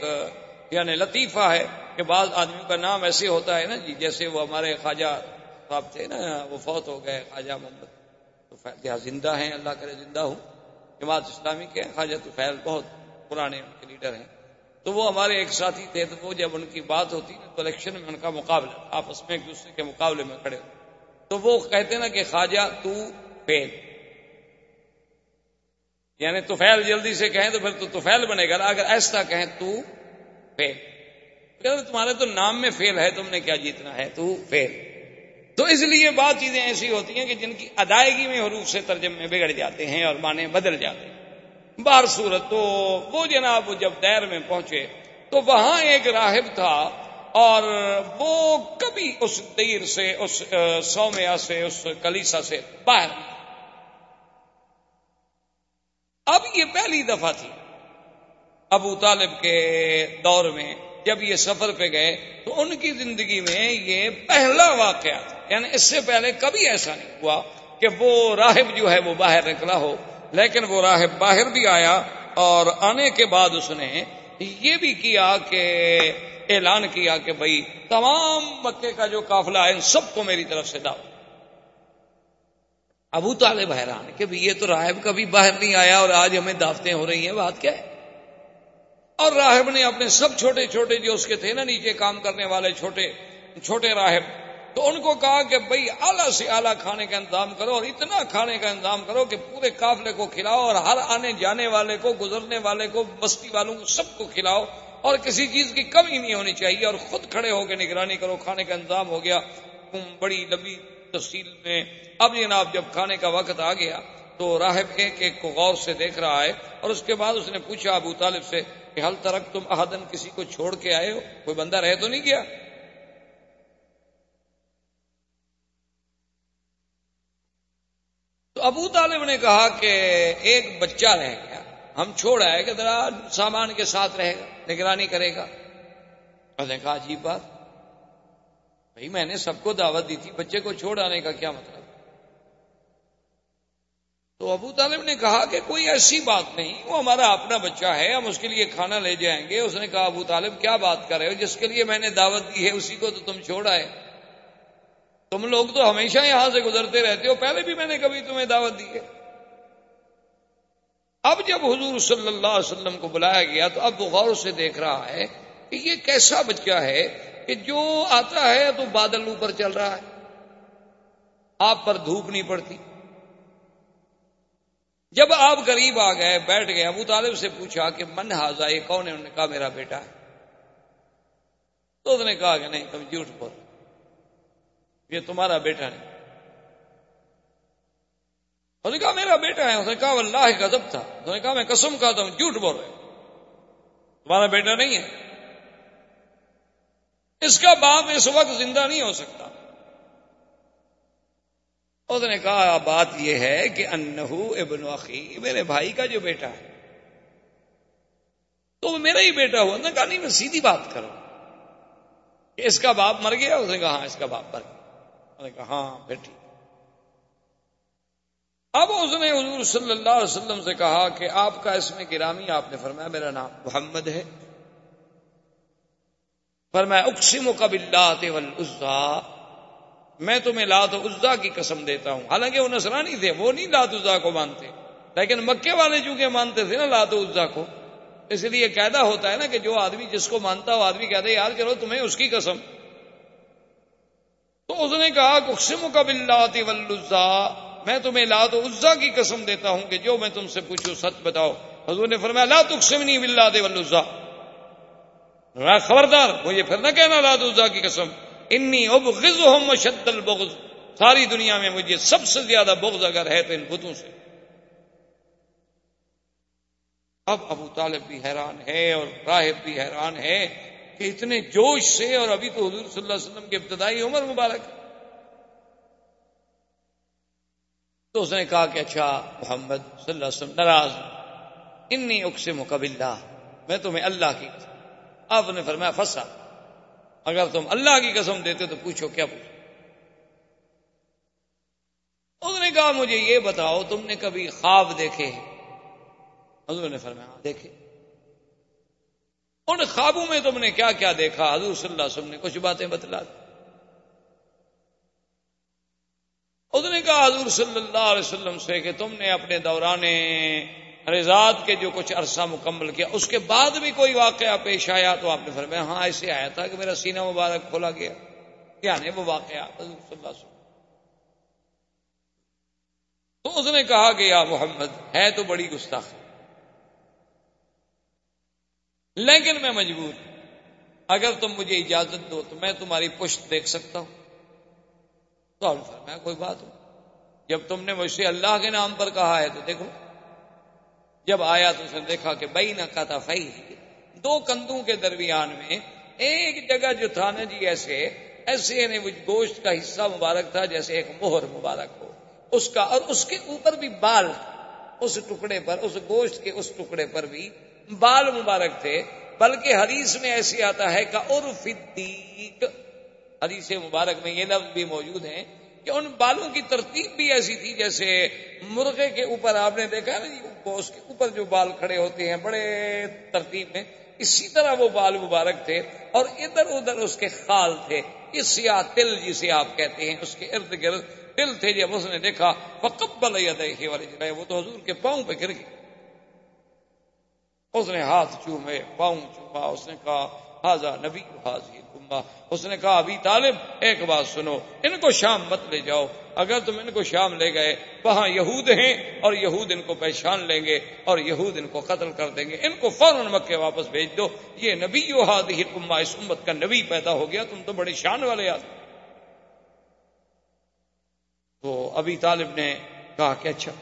یعنی لطیفہ ہے۔ کہ بعض آدمی کا نام ایسے ہوتا ہے نا جی جیسے وہ ہمارے خواجہ صاحب تھے نا، وہ فوت ہو گئے، خواجہ محمد تو زندہ ہیں؟ اللہ کرے زندہ ہوں۔ جماعت اسلامی کے خواجہ تو فیل بہت پرانے ان کے لیڈر ہیں۔ تو وہ ہمارے ایک ساتھی تھے، تو وہ جب ان کی بات ہوتی نا تو الیکشن میں ان کا مقابلہ، آپس میں ایک دوسرے کے مقابلے میں کھڑے۔ تو وہ کہتے نا کہ خواجہ تو فیل۔ یعنی تو فیل جلدی سے کہیں تو پھر تو فیل بنے گا اگر ایسا کہیں تو فیل۔ تمہارے تو نام میں فیل ہے، تم نے کیا جیتنا ہے؟ تو فیل۔ تو اس لیے بعض چیزیں ایسی ہوتی ہیں کہ جن کی ادائیگی میں حروف سے ترجمے میں بگڑ جاتے ہیں اور معنی بدل جاتے ہیں۔ بار صورت تو وہ جناب جب دیر میں پہنچے تو وہاں ایک راہب تھا اور وہ کبھی اس دیر سے، اس سومیا سے، اس کلیسا سے باہر۔ اب یہ پہلی دفعہ تھی۔ ابو طالب کے دور میں جب یہ سفر پہ گئے تو ان کی زندگی میں یہ پہلا واقعہ تھا یعنی اس سے پہلے کبھی ایسا نہیں ہوا کہ وہ راہب جو ہے وہ باہر نکلا ہو، لیکن وہ راہب باہر بھی آیا اور آنے کے بعد اس نے یہ بھی کیا کہ، اعلان کیا کہ بھائی تمام مکے کا جو قافلہ ہے، ان سب کو میری طرف سے داؤ ابو طالب حیران کہ یہ تو راہب کبھی باہر نہیں آیا اور آج ہمیں دعوتیں ہو رہی ہیں، بات کیا ہے؟ اور راہب نے اپنے سب چھوٹے چھوٹے جو اس کے تھے نا نیچے کام کرنے والے چھوٹے چھوٹے راہب، تو ان کو کہا کہ بھائی اعلیٰ سے اعلیٰ کھانے کا انتظام کرو اور اتنا کھانے کا انتظام کرو کہ پورے قافلے کو کھلاؤ اور ہر آنے جانے والے کو، گزرنے والے کو، بستی والوں کو سب کو کھلاؤ اور کسی چیز کی کمی نہیں ہونی چاہیے اور خود کھڑے ہو کے نگرانی کرو، کھانے کا انتظام ہو گیا۔ بڑی لمبی تفصیل میں، اب جناب جب کھانے کا وقت آ گیا تو راہب ایک ایک کو غور سے دیکھ رہا ہے اور اس کے بعد اس نے پوچھا ابو طالب سے کہ حل ترک تم احدن کسی کو چھوڑ کے آئے ہو؟ کوئی بندہ رہ تو نہیں گیا؟ تو ابو طالب نے کہا کہ ایک بچہ رہ گیا۔ ہم چھوڑ آئے کہ ذرا سامان کے ساتھ رہے گا، نگرانی کرے گا۔ اور نے کہا، عجیب بات۔ بھائی، میں نے سب کو دعوت دی تھی، بچے کو چھوڑ آنے کا کیا مطلب؟ تو ابو طالب نے کہا کہ کوئی ایسی بات نہیں، وہ ہمارا اپنا بچہ ہے، ہم اس کے لیے کھانا لے جائیں گے۔ اس نے کہا، ابو طالب، کیا بات کر رہے ہو؟ جس کے لیے میں نے دعوت دی ہے، اسی کو تو تم چھوڑ آئے تم لوگ تو ہمیشہ یہاں سے گزرتے رہتے ہو، پہلے بھی میں نے کبھی تمہیں دعوت دی ہے۔ اب جب حضور صلی اللہ علیہ وسلم کو بلایا گیا تو اب وہ غور سے دیکھ رہا ہے کہ یہ کیسا بچہ ہے کہ جو آتا ہے تو بادل اوپر چل رہا ہے۔ آپ پر دھوپ نہیں پڑتی۔ جب آپ قریب آ گئے، بیٹھ گئے، ابو طالب سے پوچھا کہ من ہاضا یہ کون ہے؟ انہوں نے کہا، میرا بیٹا ہے۔ تو اس نے کہا کہ نہیں، تم جھوٹ بول۔ یہ تمہارا بیٹا نہیں۔ اس نے کہا، میرا بیٹا ہے۔ اس نے کہا اللہ گزب تھا۔ اس نے کہا، میں قسم کہا تھا جھوٹ بول رہے تمہارا بیٹا نہیں ہے۔ اس کا باپ اس وقت زندہ نہیں ہو سکتا۔ اس نے کہا، بات یہ ہے کہ انہو ابن اخی، میرے بھائی کا جو بیٹا ہے۔ تو وہ میرا ہی بیٹا ہوا نے کہا، نہیں، میں سیدھی بات کروں۔ کہ اس کا باپ مر گیا، اس نے کہا ہاں اس کا باپ مر گیا۔ نے کہا ہاں پھر ٹھیک۔ اب اس نے حضور صلی اللہ علیہ وسلم سے کہا کہ آپ کا اس میں گرامی، آپ نے فرمایا، میرا نام محمد ہے۔ فرمایا اقسم کا بلّہ والعزا۔ میں تمہیں لات عزا کی قسم دیتا ہوں۔ حالانکہ وہ نصرانی تھے، وہ نہیں لات عزا کو مانتے۔ لیکن مکے والے چونکہ مانتے تھے نا لات عزا کو، اس لیے قیدا ہوتا ہے نا کہ جو آدمی جس کو مانتا وہ آدمی کہتے یاد کرو تمہیں اس کی قسم۔ تو اس نے کہا اقسم کا بلّہ والعزا، میں تمہیں لات عزا کی قسم دیتا ہوں کہ جو میں تم سے پوچھوں سچ بتاؤ۔ حضور نے فرمایا، لا تقسمنی باللہ دے والعزا۔ خبردار مجھے پھر نہ کہنا لات عزا کی قسم۔ انی ابغضهم مشد البغض۔ ساری دنیا میں مجھے سب سے زیادہ بغض اگر ہے تو ان بتوں سے۔ اب ابو طالب بھی حیران ہے اور راہب بھی حیران ہے کہ اتنے جوش سے اور ابھی تو حضور صلی اللہ علیہ وسلم کی ابتدائی عمر مبارک۔ تو اس نے کہا کہ اچھا محمد صلی اللہ علیہ وسلم، ناراض۔ انی اقسم مقبلہ میں تمہیں اللہ کی آپ نے فرمایا پھنسا اگر تم اللہ کی قسم دیتے تو پوچھو کیا پوچھو۔ اس نے کہا، مجھے یہ بتاؤ، تم نے کبھی خواب دیکھے حضور نے فرمایا ہاں، دیکھے۔ ان خوابوں میں تم نے کیا کیا دیکھا؟ حضور صلی اللہ علیہ وسلم نے کچھ باتیں بتلا دی۔ اس نے کہا، حضور صلی اللہ علیہ وسلم سے کہ تم نے اپنے دوران رضاد کے جو کچھ عرصہ مکمل کیا، اس کے بعد بھی کوئی واقعہ پیش آیا تو آپ نے فرمایا ہاں ایسے آیا تھا کہ میرا سینہ مبارک کھولا گیا۔ یعنی وہ واقعہ؟ حضور صلی اللہ علیہ وسلم۔ تو اس نے کہا کہ یا محمد، ہے تو بڑی گستاخ لیکن میں مجبور اگر تم مجھے اجازت دو تو میں تمہاری پشت دیکھ سکتا ہوں۔ تو آپ نے فرمایا، کوئی بات ہو جب تم نے مجھ سے اللہ کے نام پر کہا ہے تو دیکھو۔ جب آیا تو اس نے دیکھا کہ بئی نہ کہتا فی دو کندوں کے درمیان میں ایک جگہ جو تھا نا جی ایسے ایسے یعنی گوشت کا حصہ مبارک تھا جیسے ایک مہر مبارک ہو۔ اس کا اور اس کے اوپر بھی بال، اس ٹکڑے پر، اس گوشت کے اس ٹکڑے پر بھی بال مبارک تھے۔ بلکہ حدیث میں ایسے آتا ہے کہ عرف حدیث مبارک میں یہ لفظ بھی موجود ہیں۔ کہ ان بالوں کی ترتیب بھی ایسی تھی جیسے مرغے کے اوپر آپ نے دیکھا نا جی اس کے اوپر جو بال کھڑے ہوتے ہیں، بڑے ترتیب میں، اسی طرح وہ بال مبارک تھے اور ادھر ادھر اس کے خال تھے۔ اس یا تل جسے آپ کہتے ہیں، اس کے ارد گرد تل تھے جب اس نے دیکھا وہ کب دیکھے والے وہ تو حضور کے پاؤں پہ گر گئے۔ اس نے ہاتھ چومے، پاؤں چوما، اس نے کہا حاضا نبی حاضر اس نے کہا، ابھی طالب، ایک بات سنو، ان کو شام مت لے جاؤ۔ اگر تم ان کو شام لے گئے، وہاں یہود ہیں اور یہود ان کو پہچان لیں گے اور یہود ان کو قتل کر دیں گے۔ ان کو فوراً مکے واپس بھیج دو۔ یہ نبی اما اس امت کا نبی پیدا ہو گیا، تم تو بڑے شان والے آدمی۔ تو ابھی طالب نے کہا کہ اچھا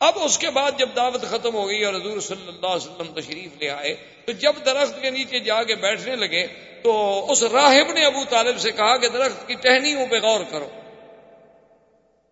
اب اس کے بعد جب دعوت ختم ہو گئی اور حضور صلی اللہ علیہ وسلم تشریف لے آئے، تو جب درخت کے نیچے جا کے بیٹھنے لگے، تو اس راہب نے ابو طالب سے کہا کہ درخت کی ٹہنیوں پہ غور کرو۔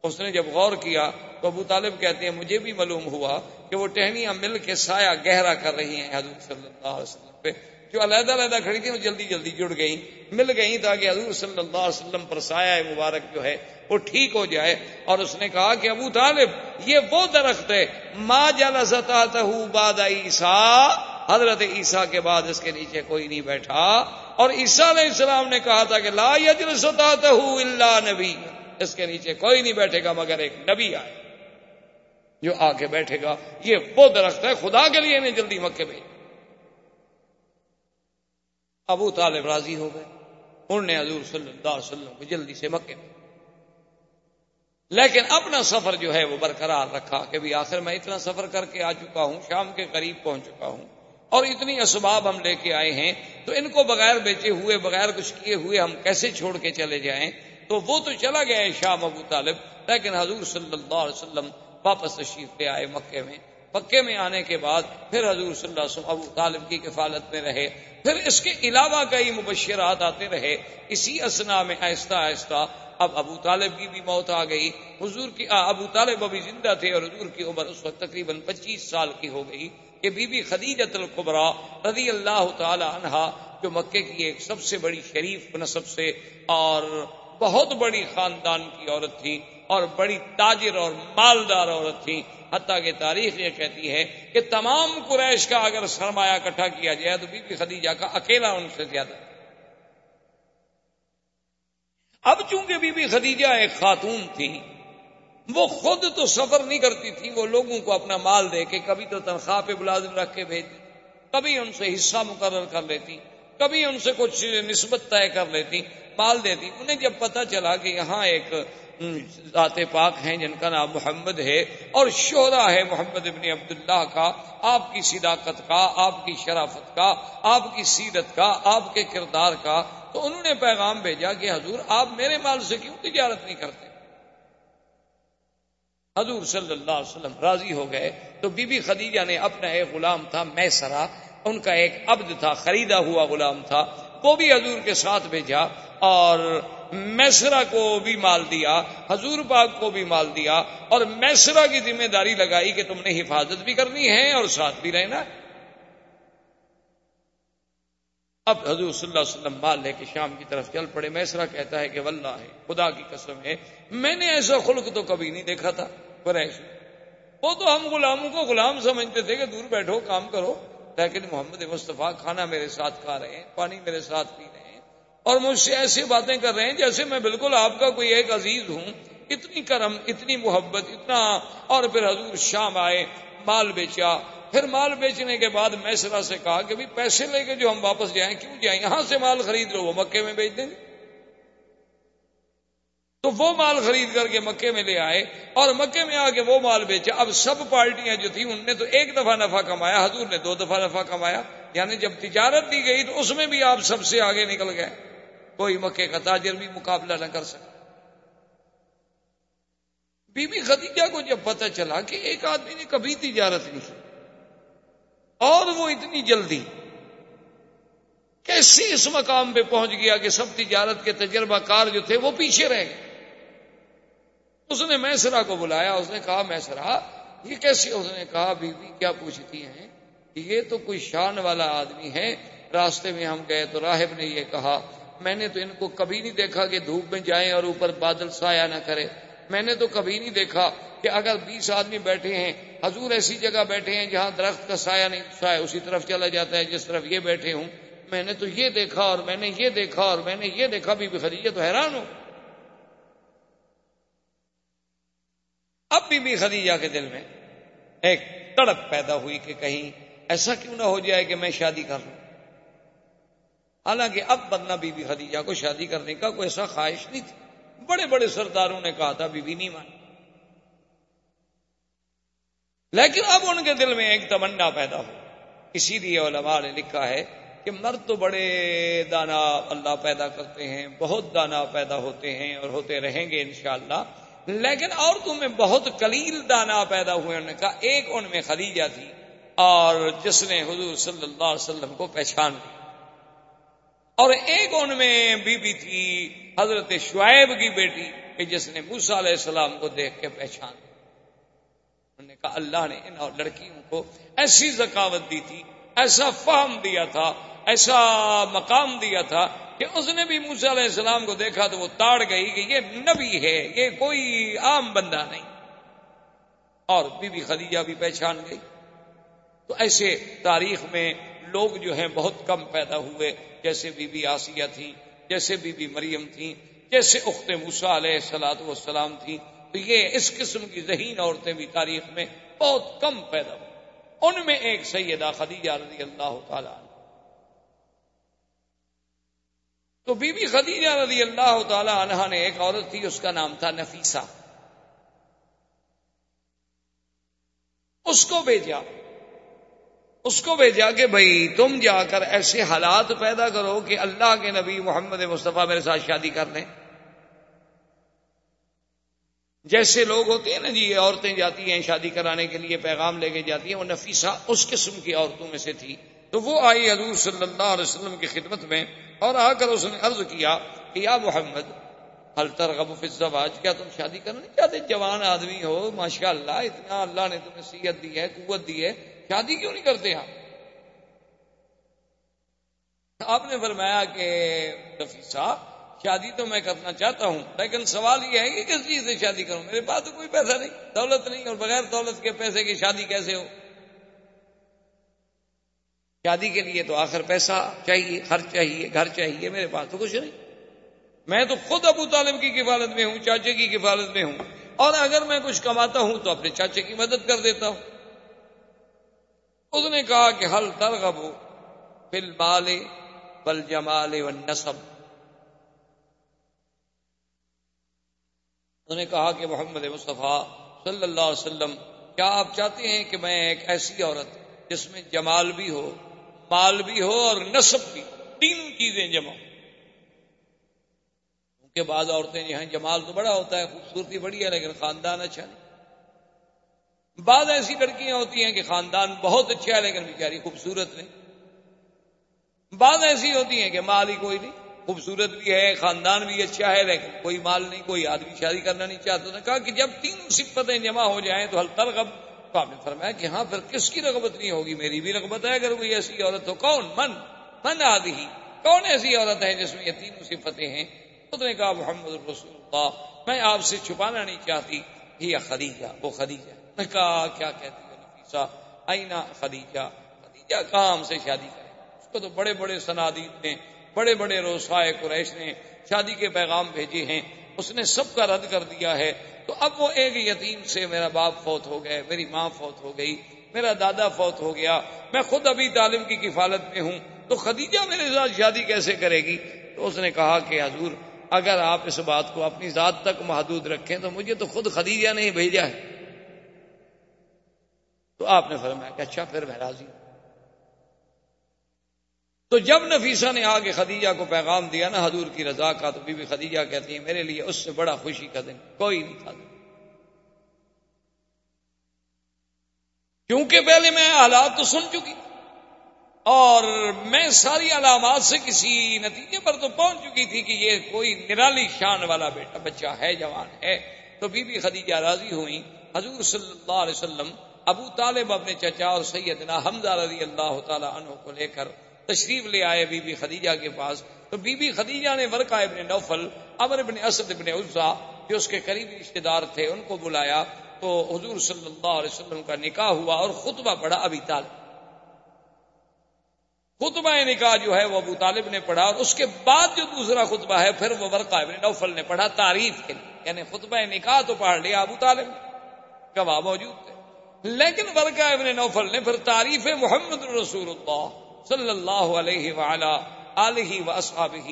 اس نے جب غور کیا، تو ابو طالب کہتے ہیں، مجھے بھی معلوم ہوا کہ وہ ٹہنیاں مل کے سایہ گہرا کر رہی ہیں حضور صلی اللہ علیہ وسلم پہ۔ جو علیحدہ علیحدہ کھڑی تھی وہ جلدی جلدی جڑ گئی مل گئی تاکہ حضور صلی اللہ علیہ وسلم پر سایہ مبارک جو ہے وہ ٹھیک ہو جائے۔ اور اس نے کہا کہ ابو طالب، یہ وہ درخت ہے۔ ماں جل ستا باد عیسا حضرت عیسیٰ کے بعد اس کے نیچے کوئی نہیں بیٹھا۔ اور عیسیٰ علیہ السلام نے کہا تھا کہ لا یجل ستا اللہ نبی۔ اس کے نیچے کوئی نہیں بیٹھے گا مگر ایک نبی آئے۔ جو آ کے بیٹھے گا۔ یہ وہ درخت ہے۔ خدا کے لیے نہیں جلدی مکے میں ابو طالب راضی ہو گئے۔ انہوں نے حضور صلی اللہ علیہ وسلم کو جلدی سے مکے۔ میں لیکن اپنا سفر جو ہے وہ برقرار رکھا کہ بھی آخر میں اتنا سفر کر کے آ چکا ہوں، شام کے قریب پہنچ چکا ہوں، اور اتنی اسباب ہم لے کے آئے ہیں، تو ان کو بغیر بیچے ہوئے، بغیر کچھ کیے ہوئے ہم کیسے چھوڑ کے چلے جائیں؟ تو وہ تو چلا گیا ہے شام ابو طالب، لیکن حضور صلی اللہ علیہ وسلم واپس تشریف لے آئے مکے میں۔ پکے میں آنے کے بعد پھر حضور صلی اللہ علیہ وسلم ابو طالب کی کفالت میں رہے۔ پھر اس کے علاوہ کئی مبشرات آتے رہے۔ اسی اسنا میں آہستہ آہستہ اب ابو طالب کی بھی موت آ گئی۔ حضور کی ابو طالب ابھی زندہ تھے اور حضور کی عمر اس وقت تقریباً پچیس سال کی ہو گئی۔ کہ بی بی خدیجت القبرا رضی اللہ تعالی عنہا جو مکے کی ایک سب سے بڑی شریف نصب سے اور بہت بڑی خاندان کی عورت تھی اور بڑی تاجر اور مالدار عورت تھی۔ حتیٰ کہ تاریخ یہ کہتی ہے کہ تمام قریش کا اگر سرمایہ اکٹھا کیا جائے تو بی بی خدیجہ کا اکیلا ان سے زیادہ۔ اب چونکہ بی بی خدیجہ ایک خاتون تھی، وہ خود تو سفر نہیں کرتی تھی، وہ لوگوں کو اپنا مال دے کے کبھی تو تنخواہ پہ ملازم رکھ کے بھیج کبھی ان سے حصہ مقرر کر لیتی، کبھی ان سے کچھ نسبت طے کر لیتی، مال دیتی انہیں جب پتا چلا کہ یہاں ایک ذات پاک ہیں جن کا نام محمد ہے اور شہرا ہے محمد ابن عبداللہ کا، آپ کی صداقت کا، آپ کی شرافت کا، آپ کی سیرت کا، آپ کے کردار کا۔ تو انہوں نے پیغام بھیجا کہ حضور آپ میرے مال سے کیوں تجارت نہیں کرتے؟ حضور صلی اللہ علیہ وسلم راضی ہو گئے تو بی بی خدیجہ نے اپنا ایک غلام تھا میسرا ان کا ایک عبد تھا، خریدا ہوا غلام تھا وہ بھی حضور کے ساتھ بھیجا اور میسرا کو بھی مال دیا، حضور پاک کو بھی مال دیا اور میسرا کی ذمہ داری لگائی کہ تم نے حفاظت بھی کرنی ہے اور ساتھ بھی رہنا۔ اب حضور صلی اللہ علیہ وسلم مال لے کے شام کی طرف چل پڑے۔ میسرا کہتا ہے کہ واللہ ہے خدا کی قسم ہے، میں نے ایسا خلق تو کبھی نہیں دیکھا تھا، قریش۔ وہ تو ہم غلاموں کو غلام سمجھتے تھے کہ دور بیٹھو، کام کرو، لیکن محمد مصطفیٰ کھانا میرے ساتھ کھا رہے ہیں، پانی میرے ساتھ پی رہے ہیں۔ اور مجھ سے ایسی باتیں کر رہے ہیں جیسے میں بالکل آپ کا کوئی ایک عزیز ہوں۔ اتنی کرم، اتنی محبت، اتنا۔ اور پھر حضور شام آئے، مال بیچا۔ پھر مال بیچنے کے بعد میں سرا سے کہا کہ بھی پیسے لے کے جو ہم واپس جائیں، کیوں جائیں؟ یہاں سے مال خرید لو، وہ مکے میں بیچ دیں گے۔ تو وہ مال خرید کر کے مکے میں لے آئے اور مکے میں آ کے وہ مال بیچا۔ اب سب پارٹیاں جو تھیں، ان نے تو ایک دفعہ نفع کمایا، حضور نے دو دفعہ نفع کمایا۔ یعنی جب تجارت دی گئی تو اس میں بھی آپ سب سے آگے نکل گئے۔ کوئی مکے کا تاجر بھی مقابلہ نہ کر سکا بی بی خدیجہ کو جب پتہ چلا کہ ایک آدمی نے کبھی تجارت نہیں کی اور وہ اتنی جلدی کیسے اس مقام پہ پہنچ گیا کہ سب تجارت کے تجربہ کار جو تھے وہ پیچھے رہ گئے۔ اس نے میسرا کو بلایا، اس نے کہا میسرا یہ کیسے؟ اس نے کہا بی بی کیا پوچھتی ہیں؟ یہ تو کوئی شان والا آدمی ہے، راستے میں ہم گئے تو راہب نے یہ کہا میں نے تو ان کو کبھی نہیں دیکھا کہ دھوپ میں جائیں اور اوپر بادل سایہ نہ کرے۔ میں نے تو کبھی نہیں دیکھا کہ اگر بیس آدمی بیٹھے ہیں، حضور ایسی جگہ بیٹھے ہیں جہاں درخت کا سایہ نہیں، سایہ اسی طرف چلا جاتا ہے، جس طرف یہ بیٹھے ہوں۔ میں نے تو یہ دیکھا اور میں نے یہ دیکھا اور میں نے یہ دیکھا، بی بی خدیجہ تو حیران ہوں اب بی بی خدیجہ کے دل میں ایک تڑپ پیدا ہوئی کہ کہیں ایسا کیوں نہ ہو جائے کہ میں شادی کر لوں۔ حالانکہ اب بدنا بی بی خدیجہ کو شادی کرنے کا کوئی ایسا خواہش نہیں تھی۔ بڑے بڑے سرداروں نے کہا تھا بی بی نہیں مانی لیکن اب ان کے دل میں ایک تمنا پیدا ہو۔ اسی لیے علماء نے لکھا ہے کہ مرد تو بڑے دانا اللہ پیدا کرتے ہیں، بہت دانا پیدا ہوتے ہیں اور ہوتے رہیں گے انشاءاللہ۔ لیکن عورتوں میں بہت کلیل دانا پیدا ہوئے انہوں نے کہا، ایک ان میں خدیجہ تھی اور جس نے حضور صلی اللہ علیہ وسلم کو پہچان لی اور ایک ان میں بی بی تھی، حضرت شعیب کی بیٹی، کہ جس نے موسا علیہ السلام کو دیکھ کے پہچان انہوں نے کہا، اللہ نے ان لڑکیوں کو ایسی ذکاوت دی تھی، ایسا فہم دیا تھا، ایسا مقام دیا تھا کہ اس نے بھی موسیٰ علیہ السلام کو دیکھا تو وہ تاڑ گئی کہ یہ نبی ہے، یہ کوئی عام بندہ نہیں۔ اور بی بی خدیجہ بھی پہچان گئی۔ تو ایسے تاریخ میں لوگ جو ہیں بہت کم پیدا ہوئے۔ جیسے بی بی آسیہ تھی جیسے بی بی مریم تھی جیسے اخت موسا علیہ السلاۃ والسلام تھی تو یہ اس قسم کی ذہین عورتیں بھی تاریخ میں بہت کم پیدا ہوئی ان میں ایک سیدہ خدیجہ رضی اللہ تعالیٰ تو بی بی خدیجہ رضی اللہ تعالی عنہ نے ایک عورت تھی، اس کا نام تھا نفیسہ۔ اس کو بھیجا۔ اس کو بھیجا کہ بھائی تم جا کر ایسے حالات پیدا کرو کہ اللہ کے نبی محمد مصطفیٰ میرے ساتھ شادی کر لیں جیسے لوگ ہوتے ہیں نا جی یہ عورتیں جاتی ہیں شادی کرانے کے لیے، پیغام لے کے جاتی ہیں، وہ نفیسہ اس قسم کی عورتوں میں سے تھی۔ تو وہ آئی حضور صلی اللہ علیہ وسلم کی خدمت میں اور آ کر اس نے عرض کیا کہ یا محمد حل ترغب فی الزواج؟ کیا تم شادی کرنا نہیں چاہتے جوان آدمی ہو ماشاء اللہ اتنا اللہ نے تمہیں سیت دی ہے، قوت دی ہے۔ شادی کیوں نہیں کرتے آپ؟ آپ نے فرمایا کہ نفیسہ شادی تو میں کرنا چاہتا ہوں، لیکن سوال یہ ہے کہ کس چیز سے شادی کروں؟ میرے پاس تو کوئی پیسہ نہیں، دولت نہیں، اور بغیر دولت کے پیسے کی شادی کیسے ہو؟ شادی کے لیے تو آخر پیسہ چاہیے، خرچ چاہیے، گھر چاہیے، میرے پاس تو کچھ نہیں۔ میں تو خود ابو طالب کی کفالت میں ہوں، چاچے کی کفالت میں ہوں، اور اگر میں کچھ کماتا ہوں تو اپنے چاچے کی مدد کر دیتا ہوں۔ اس نے کہا کہ حل ترغب فل بال بل جمال و نصب اس نے کہا کہ محمد مصطفیٰ صلی اللہ علیہ وسلم، کیا آپ چاہتے ہیں کہ میں ایک ایسی عورت جس میں جمال بھی ہو، مال بھی ہو اور نصب بھی، تینوں چیزیں جمع ان کے بعد عورتیں جو ہیں، جمال تو بڑا ہوتا ہے، خوبصورتی بڑی ہے، لیکن خاندان اچھا نہیں۔ بعض ایسی لڑکیاں ہوتی ہیں کہ خاندان بہت اچھا ہے لیکن بیچاری خوبصورت نہیں۔ بعض ایسی ہوتی ہیں کہ مال ہی کوئی نہیں، خوبصورت بھی ہے، خاندان بھی اچھا ہے، لیکن کوئی مال نہیں، کوئی آدمی شادی کرنا نہیں چاہتا۔ کہا کہ جب تینوں صفتیں جمع ہو جائیں تو ہلتر ترغب تو آپ نے فرمایا کہ ہاں پھر کس کی رغبت نہیں ہوگی؟ میری بھی رغبت ہے، اگر کوئی ایسی عورت ہو۔ کون؟ من من آدھی۔ کون ایسی عورت ہے جس میں یہ تینوں صفتیں ہیں؟ اس نے کہا، محمد رسول اللہ۔ میں آپ سے چھپانا نہیں چاہتی۔ یہ خدیجہ، وہ خدیجہ۔ نے کہا کیا کہتی ہے نفیسہ؟ آئینہ خدیجہ؟ خدیجہ کام سے شادی کرے۔ اس کو تو بڑے بڑے سنادید نے، بڑے بڑے روسائے قریش نے شادی کے پیغام بھیجے ہیں۔ اس نے سب کا رد کر دیا ہے۔ تو اب وہ ایک یتیم سے میرا باپ فوت ہو گئے، میری ماں فوت ہو گئی، میرا دادا فوت ہو گیا، میں خود ابھی تعلیم کی کفالت میں ہوں۔ تو خدیجہ میرے ساتھ شادی کیسے کرے گی؟ تو اس نے کہا کہ حضور، اگر آپ اس بات کو اپنی ذات تک محدود رکھیں تو مجھے تو خود خدیجہ نے ہی بھیجا ہے۔ تو آپ نے فرمایا کہ اچھا پھر میں راضی ہوں۔ تو جب نفیسہ نے آگے خدیجہ کو پیغام دیا نا، حضور کی رضا کا، تو بی بی خدیجہ کہتی ہے میرے لیے اس سے بڑا خوشی کا دن کوئی نہیں تھا۔ کیونکہ پہلے میں حالات تو سن چکی، اور میں ساری علامات سے کسی نتیجے پر تو پہنچ چکی تھی کہ یہ کوئی نرالی شان والا بیٹا، بچہ ہے، جوان ہے۔ تو بی بی خدیجہ راضی ہوئی حضور صلی اللہ علیہ وسلم ابو طالب اپنے چچا اور سیدنا حمزہ رضی اللہ تعالی عنہ کو لے کر تشریف لے آئے بی بی خدیجہ کے پاس۔ تو بی بی خدیجہ نے ورقہ ابن نوفل امر ابن اسد ابن عزا، جو اس کے قریبی رشتے دار تھے، ان کو بلایا۔ تو حضور صلی اللہ علیہ وسلم کا نکاح ہوا اور خطبہ پڑھا ابھی طالب۔ خطبہ نکاح جو ہے وہ ابو طالب نے پڑھا اور اس کے بعد جو دوسرا خطبہ ہے، پھر وہ ورقہ ابن نوفل نے پڑھا تعریف کے لیے۔ یعنی خطبہ نکاح تو پڑھ لیا ابو طالب گواہ موجود۔ لیکن ورقہ ابن نوفل نے پھر تعریف محمد رسول اللہ صلی اللہ علیہ علیہ و اصحابہ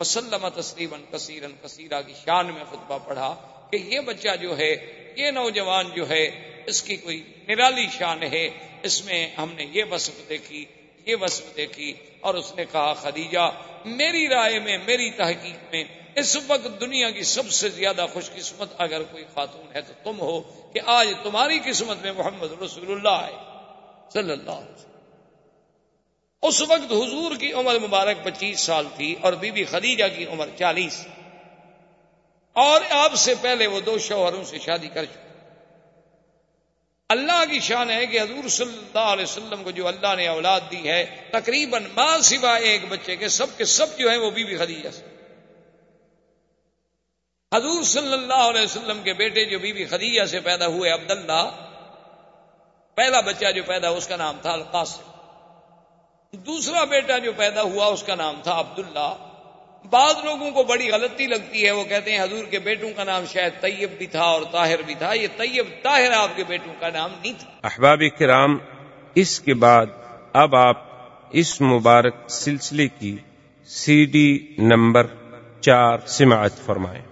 وسلم تسلیما کثیرا کثیرا کی شان میں خطبہ پڑھا کہ یہ بچہ جو ہے، یہ نوجوان جو ہے، اس کی کوئی نرالی شان ہے، اس میں ہم نے یہ وصف دیکھی، یہ وصف دیکھی اور اس نے کہا، خدیجہ، میری رائے میں، میری تحقیق میں اس وقت دنیا کی سب سے زیادہ خوش قسمت اگر کوئی خاتون ہے تو تم ہو کہ آج تمہاری قسمت میں محمد رسول اللہ ہے، صلی اللہ علیہ وسلم۔ اس وقت حضور کی عمر مبارک پچیس سال تھی اور بی بی خدیجہ کی عمر چالیس۔ اور آپ سے پہلے وہ دو شوہروں سے شادی کر چکے۔ اللہ کی شان ہے کہ حضور صلی اللہ علیہ وسلم کو جو اللہ نے اولاد دی ہے، تقریباً ماں سوا ایک بچے کے سب کے سب جو ہیں وہ بی بی خدیجہ سے۔ حضور صلی اللہ علیہ وسلم کے بیٹے جو بی بی خدیجہ سے پیدا ہوئے عبداللہ، پہلا بچہ جو پیدا اس کا نام تھا القاسم۔ دوسرا بیٹا جو پیدا ہوا اس کا نام تھا عبداللہ۔ بعض لوگوں کو بڑی غلطی لگتی ہے، وہ کہتے ہیں حضور کے بیٹوں کا نام شاید طیب بھی تھا اور طاہر بھی تھا۔ یہ طیب، طاہر آپ کے بیٹوں کا نام نہیں تھا۔ احباب کرام، اس کے بعد اب آپ اس مبارک سلسلے کی سی ڈی نمبر چار سماعت فرمائیں۔